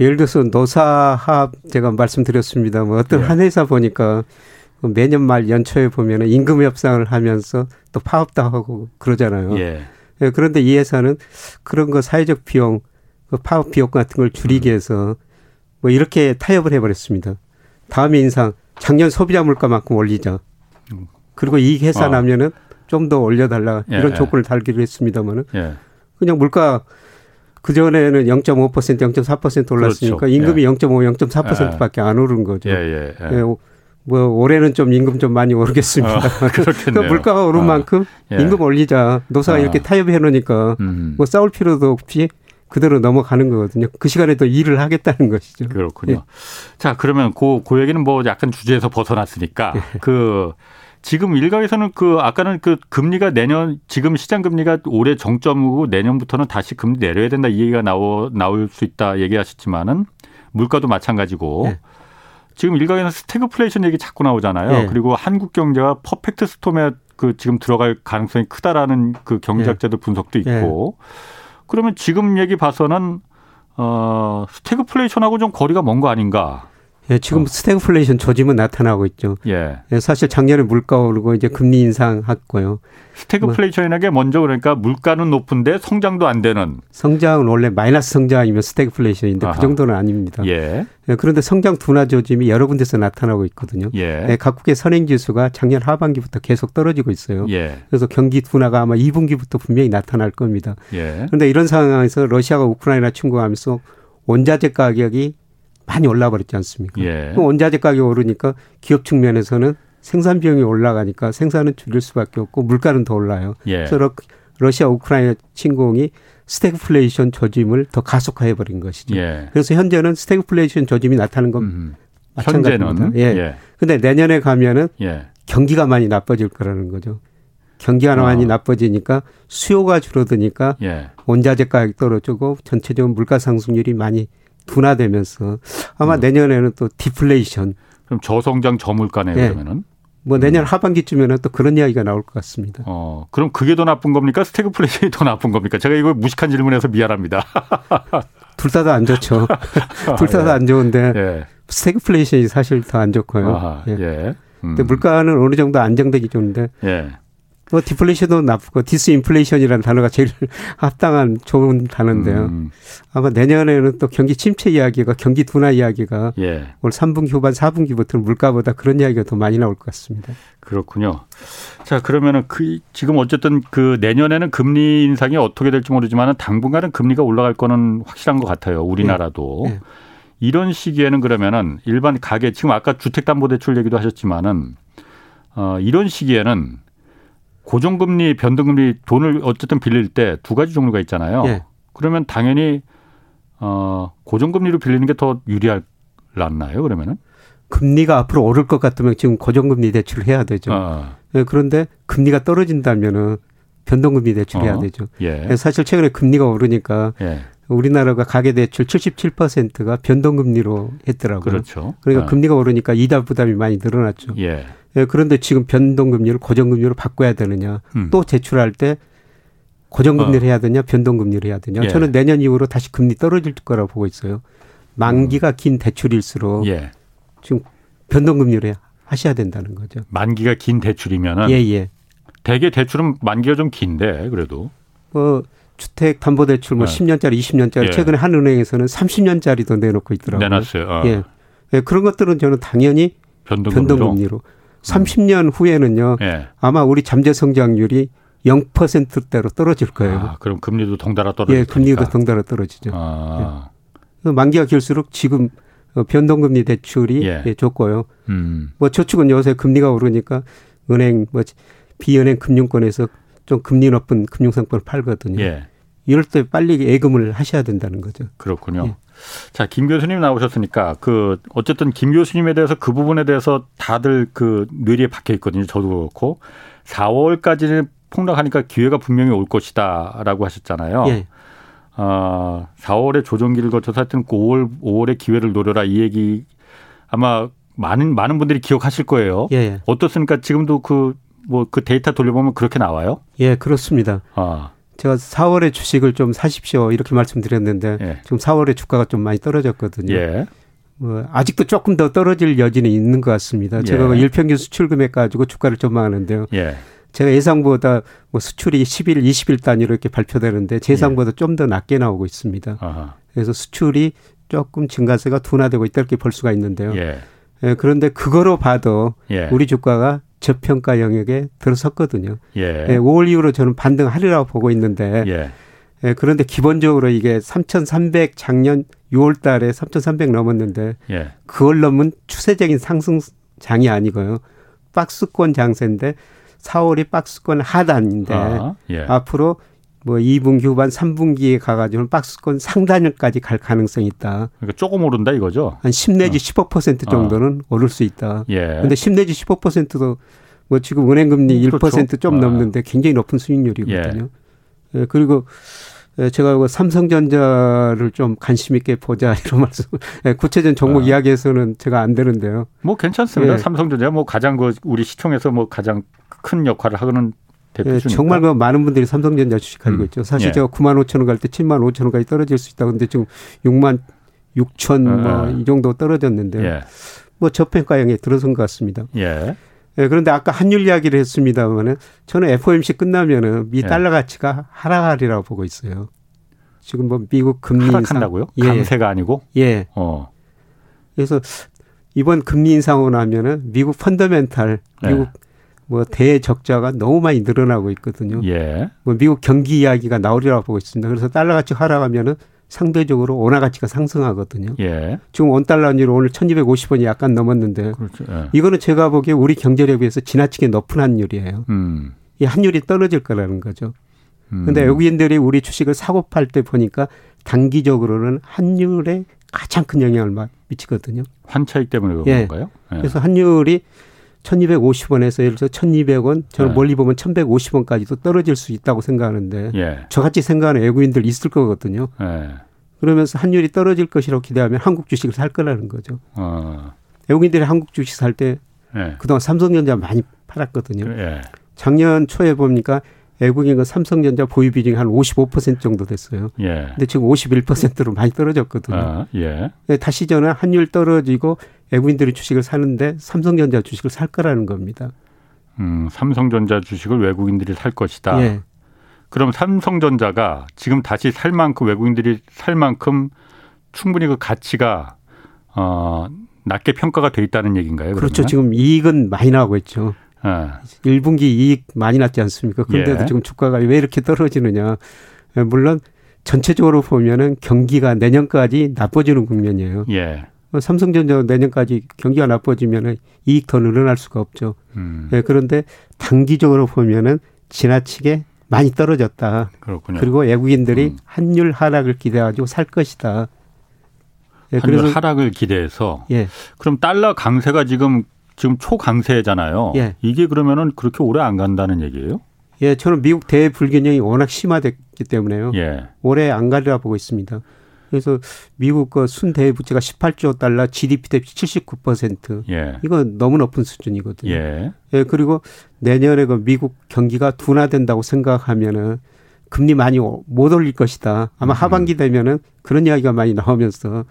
예를 들어서 노사합 제가 말씀드렸습니다. 뭐 어떤 예. 한 회사 보니까 매년 말 연초에 보면 임금 협상을 하면서 또 파업도 하고 그러잖아요. 예. 예. 그런데 이 회사는 그런 거 사회적 비용, 그 파업 비용 같은 걸 줄이기 음. 위해서 뭐 이렇게 타협을 해버렸습니다. 다음에 인상 작년 소비자 물가만큼 올리자. 음. 그리고 이 회사 어. 나면은 좀 더 올려달라 예. 이런 조건을 달기로 했습니다만은 예. 그냥 물가 그 전에는 0.5% 0.4% 올랐으니까 그렇죠. 임금이 예. 0.5, 0.4%밖에 안 오른 거죠. 예, 예, 예. 예, 뭐 올해는 좀 임금 좀 많이 오르겠습니다. 어, <laughs> 그러니까 물가가 오른 어. 만큼 예. 임금 올리자. 노사가 어. 이렇게 타협해 놓으니까 음. 뭐 싸울 필요도 없이 그대로 넘어가는 거거든요. 그 시간에 도 일을 하겠다는 것이죠. 그렇군요. 예. 자, 그러면 그, 그 얘기는 뭐 약간 주제에서 벗어났으니까 예. 그 지금 일각에서는 그 아까는 그 금리가 내년 지금 시장 금리가 올해 정점이고 내년부터는 다시 금리 내려야 된다 이 얘기가 나오 나올 수 있다 얘기하셨지만은 물가도 마찬가지고 예. 지금 일각에는 스태그플레이션 얘기 자꾸 나오잖아요. 예. 그리고 한국 경제가 perfect storm에 그 지금 들어갈 가능성이 크다라는 그 경제학자들 예. 분석도 있고 그러면 지금 얘기 봐서는 어 스태그플레이션하고 좀 거리가 먼 거 아닌가? 예, 지금 어. 스태그플레이션 조짐은 나타나고 있죠. 예. 예. 사실 작년에 물가 오르고 이제 금리 인상했고요. 스태그플레이션에게 먼저 그러니까 물가는 높은데 성장도 안 되는. 성장은 원래 마이너스 성장 아니면 스태그플레이션인데 그 아하. 그 정도는 아닙니다. 예. 예. 그런데 성장 둔화 조짐이 여러 군데서 나타나고 있거든요. 예. 예. 각국의 선행 지수가 작년 하반기부터 계속 떨어지고 있어요. 예. 그래서 경기 둔화가 아마 2분기부터 분명히 나타날 겁니다. 예. 그런데 이런 상황에서 러시아가 우크라이나 침공하면서 원자재 가격이 많이 올라 버렸지 않습니까? 예. 원자재 가격이 오르니까 기업 측면에서는 생산 비용이 올라가니까 생산은 줄일 수밖에 없고 물가는 더 올라요. 예. 그래서 러시아 우크라이나 침공이 스태그플레이션 조짐을 더 가속화해 버린 것이죠. 예. 그래서 현재는 스태그플레이션 조짐이 나타나는 건 음. 마찬가지입니다. 예. 예. 근데 내년에 가면은 예. 경기가 많이 나빠질 거라는 거죠. 경기가 어. 많이 나빠지니까 수요가 줄어드니까 예. 원자재 가격이 떨어지고 전체적인 물가 상승률이 많이 둔화되면서 아마 음. 내년에는 또 디플레이션. 그럼 저성장 저물가네 네. 그러면은. 뭐 내년 음. 하반기쯤에는 또 그런 이야기가 나올 것 같습니다. 어, 그럼 그게 더 나쁜 겁니까? 스태그플레이션이 더 나쁜 겁니까? 제가 이거 무식한 질문해서 미안합니다. <laughs> 둘 다 다 안 좋죠. <laughs> 둘 다 다 안 예. 좋은데 예. 스태그플레이션이 사실 더 안 좋고요. 아하, 예. 예. 음. 근데 물가는 어느 정도 안정되기 좋은데 예. 뭐 디플레이션도 나쁘고 디스인플레이션이라는 단어가 제일 <laughs> 합당한 좋은 단어인데요. 음. 아마 내년에는 또 경기 침체 이야기가 경기 둔화 이야기가 예. 올 3분기 후반 4분기부터는 물가보다 그런 이야기가 더 많이 나올 것 같습니다. 그렇군요. 자 그러면은 그 지금 어쨌든 그 내년에는 금리 인상이 어떻게 될지 모르지만은 당분간은 금리가 올라갈 거는 확실한 것 같아요. 우리나라도. 예. 예. 이런 시기에는 그러면은 일반 가계 지금 아까 주택담보대출 얘기도 하셨지만은 어 이런 시기에는 고정금리, 변동금리 돈을 어쨌든 빌릴 때 두 가지 종류가 있잖아요. 예. 그러면 당연히 어 고정금리로 빌리는 게 더 유리할났나요? 그러면은? 금리가 앞으로 오를 것 같으면 지금 고정금리 대출을 해야 되죠. 어. 예, 그런데 금리가 떨어진다면은 변동금리 대출 해야 어. 되죠. 예. 예. 사실 최근에 금리가 오르니까 예. 우리나라가 가계 대출 77%가 변동금리로 했더라고요. 그렇죠. 그러니까 어. 금리가 오르니까 이자 부담이 많이 늘어났죠. 예. 예, 그런데 지금 변동금리를 고정금리로 바꿔야 되느냐. 음. 또 제출할 때 고정금리를 어. 해야 되냐, 변동금리를 해야 되냐. 예. 저는 내년 이후로 다시 금리 떨어질 거라고 보고 있어요. 만기가 음. 긴 대출일수록 예. 지금 변동금리를 하셔야 된다는 거죠. 만기가 긴 대출이면은 예, 예. 대개 대출은 만기가 좀 긴데 그래도 뭐 주택 담보 대출 뭐 네. 10년짜리, 20년짜리 예. 최근에 한 은행에서는 30년짜리도 내놓고 있더라고요. 내놨어요. 어. 예. 예. 그런 것들은 저는 당연히 변동금리로, 변동금리로 30년 후에는요. 예. 아마 우리 잠재 성장률이 0%대로 떨어질 거예요. 아, 그럼 금리도 덩달아 떨어지죠. 예, 금리도 덩달아 떨어지죠. 아. 예. 만기가 길수록 지금 어, 변동금리 대출이 예. 예, 좋고요. 음. 뭐 저축은 요새 금리가 오르니까 은행 뭐 비은행 금융권에서 좀 금리 높은 금융상품을 팔거든요. 예. 이럴 때 빨리 예금을 하셔야 된다는 거죠. 그렇군요. 예. 자, 김 교수님 나오셨으니까 그 어쨌든 김 교수님에 대해서 그 부분에 대해서 다들 그 뇌리에 박혀 있거든요. 저도 그렇고 4월까지는 폭락하니까 기회가 분명히 올 것이다라고 하셨잖아요. 예. 어, 4월에 조정기를 거쳐서 하여튼 5월 그 5월에 기회를 노려라 이 얘기 아마 많은 많은 분들이 기억하실 거예요. 예. 예. 어떻습니까? 지금도 그 뭐그 그 데이터 돌려보면 그렇게 나와요? 예, 그렇습니다. 아. 제가 4월에 주식을 좀 사십시오 이렇게 말씀드렸는데 예. 지금 4월에 주가가 좀 많이 떨어졌거든요. 예. 뭐 아직도 조금 더 떨어질 여지는 있는 것 같습니다. 제가 예. 일평균 수출 금액 가지고 주가를 전망하는데요. 예. 제가 예상보다 뭐 수출이 10일, 20일 단위로 이렇게 발표되는데 예상보다 예. 좀더 낮게 나오고 있습니다. 아하. 그래서 수출이 조금 증가세가 둔화되고 있다 이렇게 볼 수가 있는데요. 예. 예, 그런데 그거로 봐도 예. 우리 주가가 저평가 영역에 들어섰거든요. 예. 예, 5월 이후로 저는 반등하리라고 보고 있는데 예. 예, 그런데 기본적으로 이게 3,300 작년 6월 달에 3,300 넘었는데 예. 그걸 넘은 추세적인 상승장이 아니고요. 박스권 장세인데 4월이 박스권 하단인데 아, 예. 앞으로 뭐 2분기 후반 3분기에 가가지고는 박스권 상단까지 갈 가능성이 있다. 그러니까 조금 오른다 이거죠? 한 10 내지 어. 15% 정도는 어. 오를 수 있다. 예. 근데 10 내지 15%도 뭐 지금 은행 금리 음, 1%좀 그렇죠. 넘는데 굉장히 높은 수익률이거든요. 예. 예. 그리고 예, 제가 그 삼성전자를 좀 관심 있게 보자 <laughs> 이런 말씀. 예, 구체적인 종목 아. 이야기에서는 제가 안 되는데요. 뭐 괜찮습니다. 예. 삼성전자 뭐 가장 그 우리 시총에서 뭐 가장 큰 역할을 하 고는 예, 정말 그 많은 분들이 삼성전자 주식 가지고 음. 있죠. 사실 예. 제가 9만 5천 원갈때 7만 5천 원까지 떨어질 수 있다. 근데 지금 6만 6천 뭐이 아. 정도 떨어졌는데 예. 뭐 저평가형에 들어선 것 같습니다. 예. 예, 그런데 아까 환율 이야기를 했습니다만은 저는 FOMC 끝나면은 미 예. 달러 가치가 하락하리라고 보고 있어요. 지금 뭐 미국 금리 하락한다고요? 인상. 예. 강세가 아니고? 예. 어. 그래서 이번 금리 인상으로 나면은 미국 펀더멘탈 미국 예. 뭐 대적자가 너무 많이 늘어나고 있거든요. 예. 뭐 미국 경기 이야기가 나오리라고 보고 있습니다. 그래서 달러 가치 하락하면은 상대적으로 원화 가치가 상승하거든요. 예. 지금 원 달러 환율 오늘 1,250원이 약간 넘었는데 그렇죠. 예. 이거는 제가 보기에 우리 경제력에 비해서 지나치게 높은 환율이에요. 음. 이 환율이 떨어질 거라는 거죠. 음. 근데 외국인들이 우리 주식을 사고 팔 때 보니까 단기적으로는 환율에 가장 큰 영향을 미치거든요. 환차익 때문에 그런 예. 건가요? 예. 그래서 환율이 1250원에서 예를 들어서 1200원, 저는 네. 멀리 보면 1150원까지도 떨어질 수 있다고 생각하는데 예. 저같이 생각하는 외국인들 있을 거거든요. 예. 그러면서 환율이 떨어질 것이라고 기대하면 한국 주식을 살 거라는 거죠. 어. 외국인들이 한국 주식 살때 예. 그동안 삼성전자 많이 팔았거든요. 예. 작년 초에 보니까 외국인 은 삼성전자 보유 비중이 한55% 정도 됐어요. 예. 근데 지금 51%로 많이 떨어졌거든요. 네, 다시 저는 환율 떨어지고 외국인들이 주식을 사는데 삼성전자 주식을 살 거라는 겁니다. 음, 삼성전자 주식을 외국인들이 살 것이다. 예. 그럼 삼성전자가 지금 다시 살 만큼 외국인들이 살 만큼 충분히 그 가치가 어 낮게 평가가 돼 있다는 얘기인가요? 그러면? 그렇죠. 지금 이익은 많이 나오고 있죠. 예. 1분기 이익 많이 났지 않습니까? 그런데도 예. 지금 주가가 왜 이렇게 떨어지느냐. 예, 물론 전체적으로 보면은 경기가 내년까지 나빠지는 국면이에요. 예. 뭐 삼성전자 내년까지 경기가 나빠지면 이익 더 늘어날 수가 없죠. 음. 네, 그런데 단기적으로 보면은 지나치게 많이 떨어졌다. 그렇군요. 그리고 외국인들이 음. 환율 하락을 기대가지고 살 것이다. 네, 환율 그래서 하락을 기대해서. 예. 그럼 달러 강세가 지금 지금 초강세잖아요. 예. 이게 그러면은 그렇게 오래 안 간다는 얘기예요? 예, 저는 미국 대불균형이 워낙 심화됐기 때문에요. 예. 오래 안 가리라 보고 있습니다. 그래서 미국 그 순대외 부채가 18조 달러, GDP 대비 79%. 예. 이거 너무 높은 수준이거든요. 예. 예. 그리고 내년에 그 미국 경기가 둔화된다고 생각하면은 금리 많이 못 올릴 것이다. 아마 음. 하반기 되면은 그런 이야기가 많이 나오면서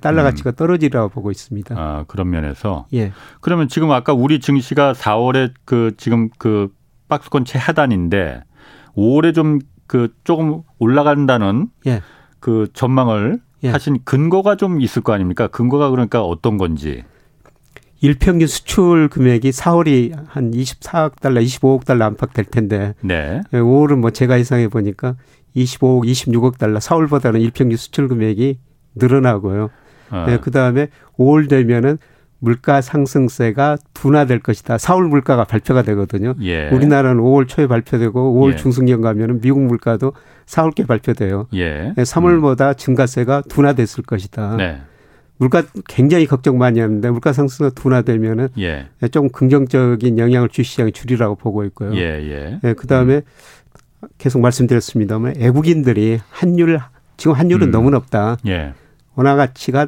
달러 음. 가치가 떨어지리라고 보고 있습니다. 아, 그런 면에서. 예. 그러면 지금 아까 우리 증시가 4월에 그 지금 그 박스권 최하단인데 5월에 좀 그 조금 올라간다는 예. 그 전망을 예. 하신 근거가 좀 있을 거 아닙니까? 근거가 그러니까 어떤 건지. 일평균 수출 금액이 4월이 한 24억 달러, 25억 달러 안팎 될 텐데. 네. 5월은 뭐 제가 예상해 보니까 25억, 26억 달러, 4월보다는 일평균 수출 금액이 늘어나고요. 아. 네, 그 다음에 5월 되면은 물가 상승세가 둔화될 것이다. 4월 물가가 발표가 되거든요. 예. 우리나라는 5월 초에 발표되고 5월 예. 중순경 가면은 미국 물가도 4월께 발표돼요. 예. 3월보다 음. 증가세가 둔화됐을 것이다. 네. 물가 굉장히 걱정 많이 하는데 물가 상승이 둔화되면은 예. 좀 긍정적인 영향을 주 시장에 줄이라고 보고 있고요. 예, 예. 예 그다음에 음. 계속 말씀드렸습니다만 외국인들이 환율 지금 환율은 음. 너무 높다. 예. 원화 가치가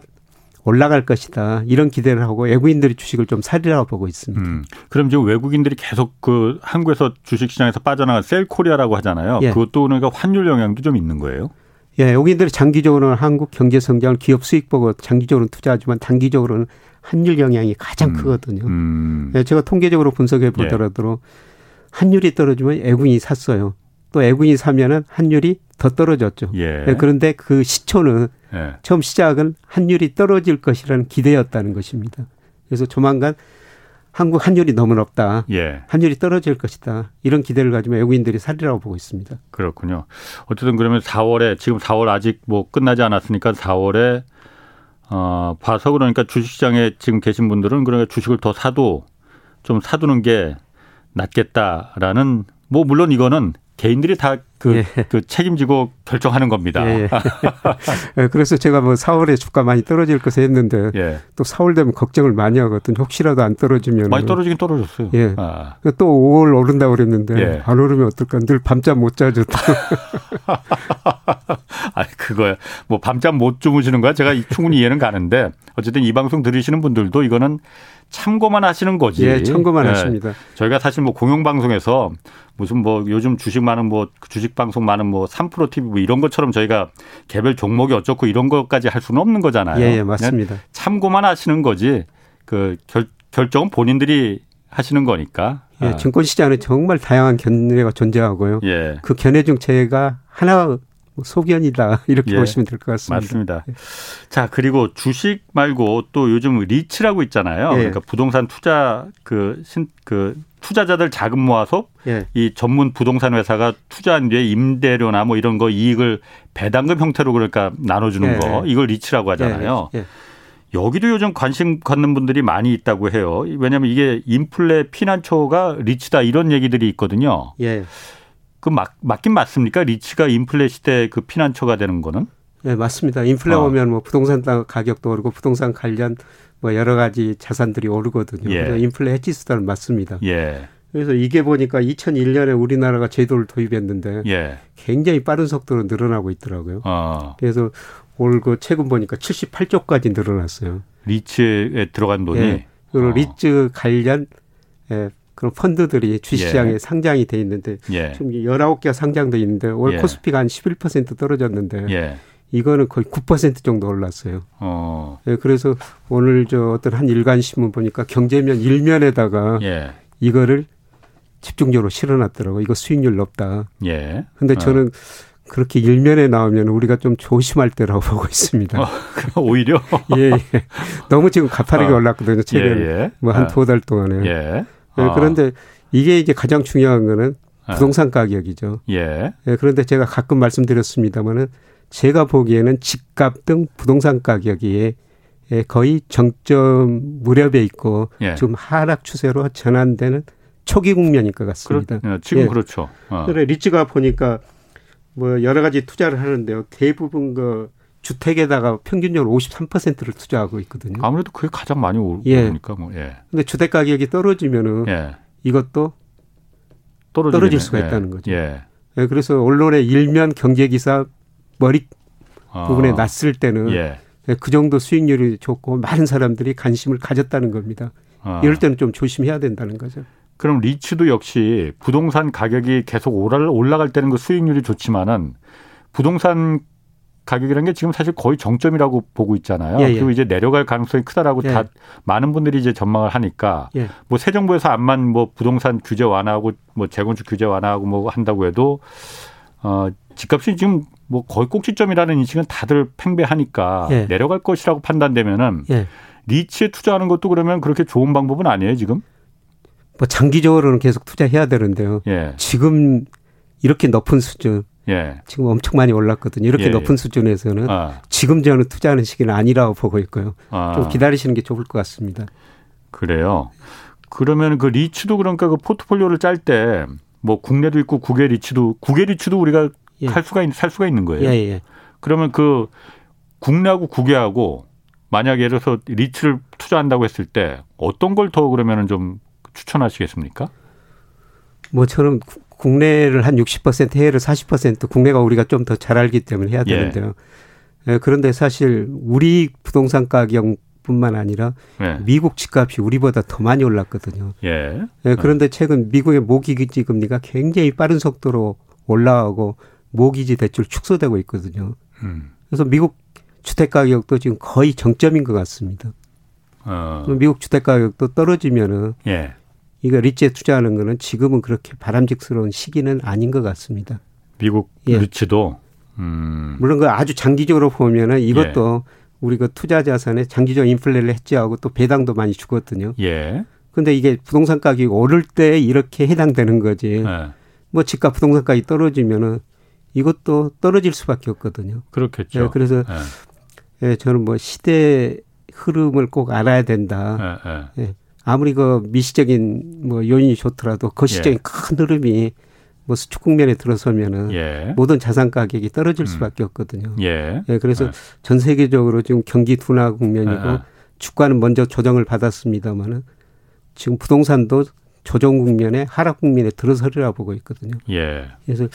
올라갈 것이다. 이런 기대를 하고 외국인들이 주식을 좀 살리라고 보고 있습니다. 음. 그럼 지금 외국인들이 계속 그 한국에서 주식시장에서 빠져나간 셀코리아라고 하잖아요. 예. 그것도 그러니까 환율 영향도 좀 있는 거예요? 예, 외국인들이 장기적으로는 한국 경제 성장을 기업 수익 보고 장기적으로는 투자하지만 단기적으로는 환율 영향이 가장 음. 크거든요. 음. 예, 제가 통계적으로 분석해 보더라도 예. 환율이 떨어지면 외국인이 샀어요. 또 외국인이 사면은 환율이 더 떨어졌죠. 예. 예, 그런데 그 시초는 예. 처음 시작은 환율이 떨어질 것이라는 기대였다는 것입니다. 그래서 조만간 한국 환율이 너무 높다. 예. 환율이 떨어질 것이다. 이런 기대를 가지면 외국인들이 살리라고 보고 있습니다. 그렇군요. 어쨌든 그러면 4월에 지금 4월 아직 뭐 끝나지 않았으니까 4월에 어 봐서 그러니까 주식시장에 지금 계신 분들은 그러니까 주식을 더 사도 좀 사두는 게 낫겠다라는 뭐 물론 이거는 개인들이 다그 예. 그 책임지고 결정하는 겁니다. 예. 예. <laughs> 그래서 제가 뭐 4월에 주가 많이 떨어질 것을 했는데 예. 또 4월 되면 걱정을 많이 하거든. 혹시라도 안 떨어지면 많이 떨어지긴 떨어졌어요. 예. 아. 또 5월 오른다 고 그랬는데 예. 안 오르면 어떨까? 늘 밤잠 못 자죠. <laughs> 아니 그거야. 뭐 밤잠 못 주무시는 거야. 제가 충분히 이해는 가는데 어쨌든 이 방송 들으시는 분들도 이거는 참고만 하시는 거지. 예, 참고만 예. 하십니다. 저희가 사실 뭐 공영방송에서 무슨 뭐 요즘 주식 많은 뭐 주식 방송 많은 뭐 3프로 TV 뭐 이런 것처럼 저희가 개별 종목이 어쩌고 이런 것까지 할 수는 없는 거잖아요. 예, 예 맞습니다. 참고만 하시는 거지. 그 결, 결정은 본인들이 하시는 거니까. 예, 아. 증권 시장은 정말 다양한 견해가 존재하고요. 예. 그 견해 중 제가 하나 뭐 소견이다 <laughs> 이렇게 예, 보시면 될 것 같습니다. 맞습니다. 예. 자 그리고 주식 말고 또 요즘 리츠라고 있잖아요. 예. 그러니까 부동산 투자 그 신 그 투자자들 자금 모아서 예. 이 전문 부동산 회사가 투자한 뒤에 임대료나 뭐 이런 거 이익을 배당금 형태로 그러니까 나눠주는 예. 거 이걸 리츠라고 하잖아요. 예. 여기도 요즘 관심 갖는 분들이 많이 있다고 해요. 왜냐하면 이게 인플레 피난처가 리츠다 이런 얘기들이 있거든요. 예. 그 맞, 맞긴 맞습니까? 리츠가 인플레 시대 그 피난처가 되는 거는? 네, 맞습니다. 인플레 어. 오면 뭐 부동산 가격도 오르고 부동산 관련 뭐 여러 가지 자산들이 오르거든요. 예. 인플레 해지 수단은 맞습니다. 예. 그래서 이게 보니까 2001년에 우리나라가 제도를 도입했는데 예. 굉장히 빠른 속도로 늘어나고 있더라고요. 어. 그래서 올 그 최근 보니까 78조까지 늘어났어요. 리츠에 들어간 돈이. 예. 그리고 어. 리츠 관련 예, 그런 펀드들이 주식시장에 예. 상장이 돼 있는데 예. 지금 19개가 상장돼 있는데 올 예. 코스피가 한 11% 떨어졌는데 예. 이거는 거의 9% 정도 올랐어요. 어. 예, 그래서 오늘 저 어떤 한 일간 신문 보니까 경제면 일면에다가 예. 이거를 집중적으로 실어놨더라고. 이거 수익률 높다. 예. 근데 저는 어. 그렇게 일면에 나오면 우리가 좀 조심할 때라고 <laughs> 보고 있습니다. 어, <laughs> 오히려? 예, 예. 너무 지금 가파르게 어. 올랐거든요. 최근 예, 예. 뭐한 어. 두달 동안에. 예. 네, 그런데 이게 이제 가장 중요한 거는 아. 부동산 가격이죠. 예. 네, 그런데 제가 가끔 말씀드렸습니다마는 제가 보기에는 집값 등 부동산 가격이 거의 정점 무렵에 있고 예. 좀 하락 추세로 전환되는 초기 국면인 것 같습니다. 그렇, 지금 예. 그렇죠. 어. 그래 리츠가 보니까 뭐 여러 가지 투자를 하는데요. 대부분 그 주택에다가 평균적으로 53%를 투자하고 있거든요. 아무래도 그게 가장 많이 오르니까 예. 뭐. 예. 근데 주택 가격이 떨어지면은 예. 이것도 떨어지겠네. 떨어질 수가 예. 있다는 거죠. 예. 예. 그래서 언론의 일면 경제 기사 머리 어. 부분에 났을 때는 예. 예. 그 정도 수익률이 좋고 많은 사람들이 관심을 가졌다는 겁니다. 어. 이럴 때는 좀 조심해야 된다는 거죠. 그럼 리츠도 역시 부동산 가격이 계속 올라갈 때는 그 수익률이 좋지만은 부동산 가격이라는 게 지금 사실 거의 정점이라고 보고 있잖아요. 예, 예. 그리고 이제 내려갈 가능성이 크다라고 예. 다 많은 분들이 이제 전망을 하니까 예. 뭐새 정부에서 암만 뭐 부동산 규제 완화하고 뭐 재건축 규제 완화하고 뭐 한다고 해도 어 집값이 지금 뭐 거의 꼭지점이라는 인식은 다들 팽배하니까 예. 내려갈 것이라고 판단되면은 예. 리츠에 투자하는 것도 그러면 그렇게 좋은 방법은 아니에요 지금? 뭐 장기적으로는 계속 투자해야 되는데요. 지금 이렇게 높은 수준 예. 지금 엄청 많이 올랐거든요. 이렇게 예, 높은 예. 수준에서는 아. 지금 저는 투자하는 시기는 아니라고 보고 있고요. 아. 좀 기다리시는 게 좋을 것 같습니다. 그래요. 그러면 그 리츠도 그러니까 그 포트폴리오를 짤 때 뭐 국내도 있고 국외 리츠도 국외 리츠도 우리가 예. 할 수가 살 수가 있는 거예요. 예, 예. 그러면 그 국내하고 국외하고 만약 예를 들어서 리츠를 투자한다고 했을 때 어떤 걸 더 그러면은 좀 추천하시겠습니까? 뭐처럼 국내를 한 60% 해외를 40% 국내가 우리가 좀 더 잘 알기 때문에 해야 예. 되는데요. 예. 그런데 사실 우리 부동산 가격뿐만 아니라 예. 미국 집값이 우리보다 더 많이 올랐거든요. 예. 예. 그런데 최근 미국의 모기지 금리가 굉장히 빠른 속도로 올라가고 모기지 대출 축소되고 있거든요. 음. 그래서 미국 주택 가격도 지금 거의 정점인 것 같습니다. 어. 미국 주택 가격도 떨어지면은 예. 이거 리츠에 투자하는 거는 지금은 그렇게 바람직스러운 시기는 아닌 것 같습니다. 미국 예. 리츠도 음. 물론 그 아주 장기적으로 보면은 이것도 예. 우리 그 투자 자산에 장기적 인플레를 해지하고 또 배당도 많이 주거든요. 예. 근데 이게 부동산 가격이 오를 때 이렇게 해당되는 거지. 예. 뭐 집값 부동산 가격이 떨어지면은 이것도 떨어질 수밖에 없거든요. 그렇겠죠. 예, 그래서 예. 예, 저는 뭐 시대 흐름을 꼭 알아야 된다. 예, 예. 아무리 그 미시적인 뭐 요인이 좋더라도 거시적인 예. 큰 흐름이 뭐 수축 국면에 들어서면은 예. 모든 자산 가격이 떨어질 음. 수밖에 없거든요. 예. 예 그래서 예. 전 세계적으로 지금 경기 둔화 국면이고 예. 주가는 먼저 조정을 받았습니다만은 지금 부동산도 조정 국면에 하락 국면에 들어서리라 보고 있거든요. 예. 그래서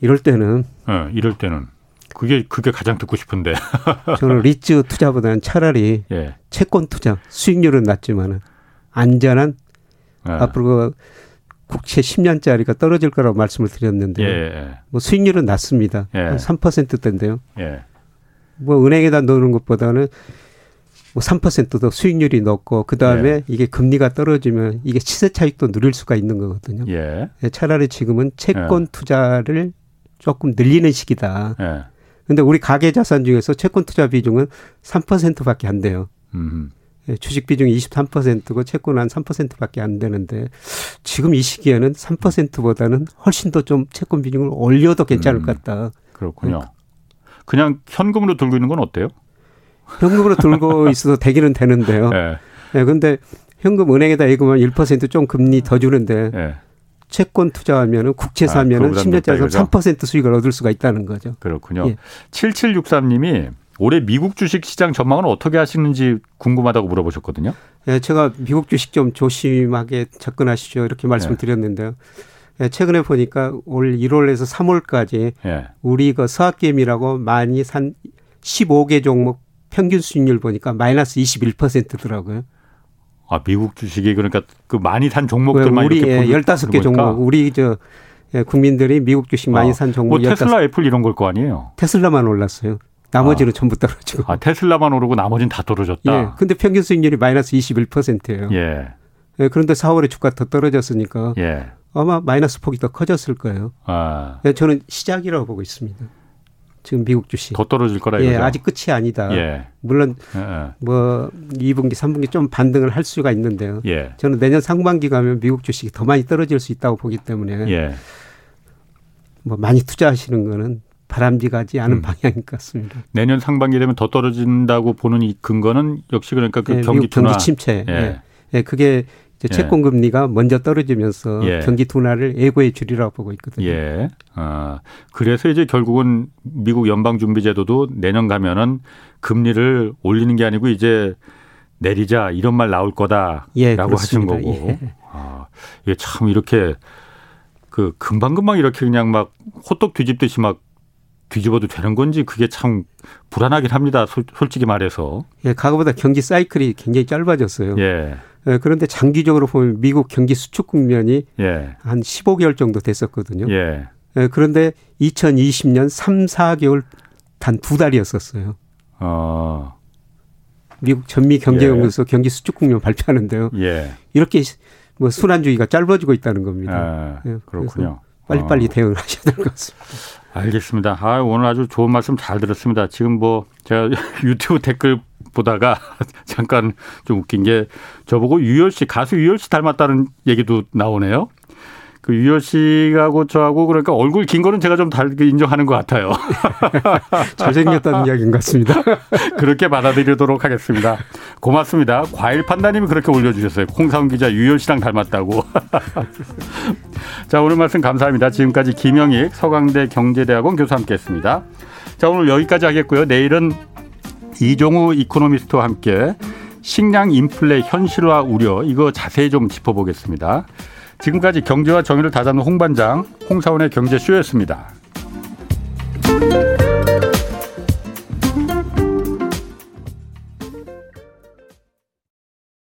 이럴 때는 어, 이럴 때는 그게 그게 가장 듣고 싶은데. <laughs> 저는 리츠 투자보다는 차라리 예. 채권 투자 수익률은 낮지만은 안전한 예. 앞으로 그 국채 10년짜리가 떨어질 거라고 말씀을 드렸는데 예, 예. 뭐 수익률은 낮습니다. 예. 한 3%대인데요. 예. 뭐 은행에다 넣는 것보다는 뭐 3%더 수익률이 높고 그 다음에 예. 이게 금리가 떨어지면 이게 시세 차익도 누릴 수가 있는 거거든요. 예. 차라리 지금은 채권 투자를 조금 늘리는 시기다. 근데 우리 가계 자산 중에서 채권 투자 비중은 3%밖에 안 돼요. 음. 주식 비중이 23%고 채권은 한 3%밖에 안 되는데 지금 이 시기에는 3%보다는 훨씬 더 좀 채권 비중을 올려도 괜찮을 음. 것 같다. 그렇군요. 그냥 현금으로 들고 있는 건 어때요? 현금으로 들고 <laughs> 있어도 되기는 되는데요. 네. 네. 근데 현금 은행에다 예금하면 1%좀 금리 더 주는데 네. 채권 투자하면은 국채 아, 사면은 아, 10년짜리 3% 수익을 얻을 수가 있다는 거죠. 그렇군요. 예. 7763님이 올해 미국 주식 시장 전망은 어떻게 하시는지 궁금하다고 물어보셨거든요. 예, 제가 미국 주식 좀 조심하게 접근하시죠. 이렇게 말씀을 예. 드렸는데요. 예, 최근에 보니까 올 1월에서 3월까지 예. 우리 그 서학개미라고 많이 산 15개 종목 평균 수익률 보니까 마이너스 21%더라고요. 아, 미국 주식이 그러니까 그 많이 산 종목들만 우리 이렇게 예, 15개 종목 우리 저 예, 국민들이 미국 주식 많이 아, 산 종목 뭐 테슬라 15... 애플 이런 걸 거 아니에요? 테슬라만 올랐어요. 나머지는 아. 전부 떨어지고. 아, 테슬라만 오르고 나머지는 다 떨어졌다. 예. 근데 평균 수익률이 마이너스 21%예요. 예. 예. 그런데 4월에 주가 더 떨어졌으니까 예. 아마 마이너스 폭이 더 커졌을 거예요. 아. 예, 저는 시작이라고 보고 있습니다. 지금 미국 주식. 더 떨어질 거라 예, 이거죠. 아직 끝이 아니다. 예. 물론 예, 예. 뭐 2분기, 3분기 좀 반등을 할 수가 있는데요. 예. 저는 내년 상반기 가면 미국 주식이 더 많이 떨어질 수 있다고 보기 때문에 예. 뭐 많이 투자하시는 거는 바람직하지 않은 음. 방향인 것 같습니다. 내년 상반기 되면 더 떨어진다고 보는 이 근거는 역시 그러니까 그 예, 경기 둔화. 경기 침체. 예. 예. 그게 예. 채권 금리가 먼저 떨어지면서 예. 경기 둔화를 예고해 주리라고 보고 있거든요. 예. 아, 그래서 이제 결국은 미국 연방 준비 제도도 내년 가면은 금리를 올리는 게 아니고 이제 내리자 이런 말 나올 거다라고 예, 하신 거고. 예. 아, 이게 참 이렇게 그 금방금방 이렇게 그냥 막 호떡 뒤집듯이 막 뒤집어도 되는 건지 그게 참 불안하긴 합니다. 솔직히 말해서. 예, 과거보다 경기 사이클이 굉장히 짧아졌어요. 예. 예, 그런데 장기적으로 보면 미국 경기 수축 국면이 예. 한 15개월 정도 됐었거든요. 예. 예, 그런데 2020년 3, 4개월 단 두 달이었었어요. 어. 미국 전미 경제연구소 예. 경기 수축 국면 발표하는데요. 예. 이렇게 뭐 순환주의가 짧아지고 있다는 겁니다. 아, 예, 그렇군요. 빨리빨리 어. 대응을 하셔야 될 것 같습니다. 알겠습니다. 아, 오늘 아주 좋은 말씀 잘 들었습니다. 지금 뭐 제가 <laughs> 유튜브 댓글 보다가 <laughs> 잠깐 좀 웃긴 게 저보고 유열 씨 가수 유열 씨 닮았다는 얘기도 나오네요. 그 유열 씨하고 저하고 그러니까 얼굴 긴 거는 제가 좀 다르게 인정하는 것 같아요. <laughs> 잘생겼다는 이야기인 것 같습니다. <laughs> 그렇게 받아들이도록 하겠습니다. 고맙습니다. 과일 판다님이 그렇게 올려주셨어요. 콩사훈 기자 유열 씨랑 닮았다고. 자 오늘 말씀 감사합니다. 지금까지 김영익 서강대 경제대학원 교수 함께했습니다. 자 오늘 여기까지 하겠고요. 내일은 이종우 이코노미스트와 함께 식량 인플레 현실화 우려 이거 자세히 좀 짚어보겠습니다. 지금까지 경제와 정의를 다잡는 홍반장 홍사원의 경제쇼였습니다.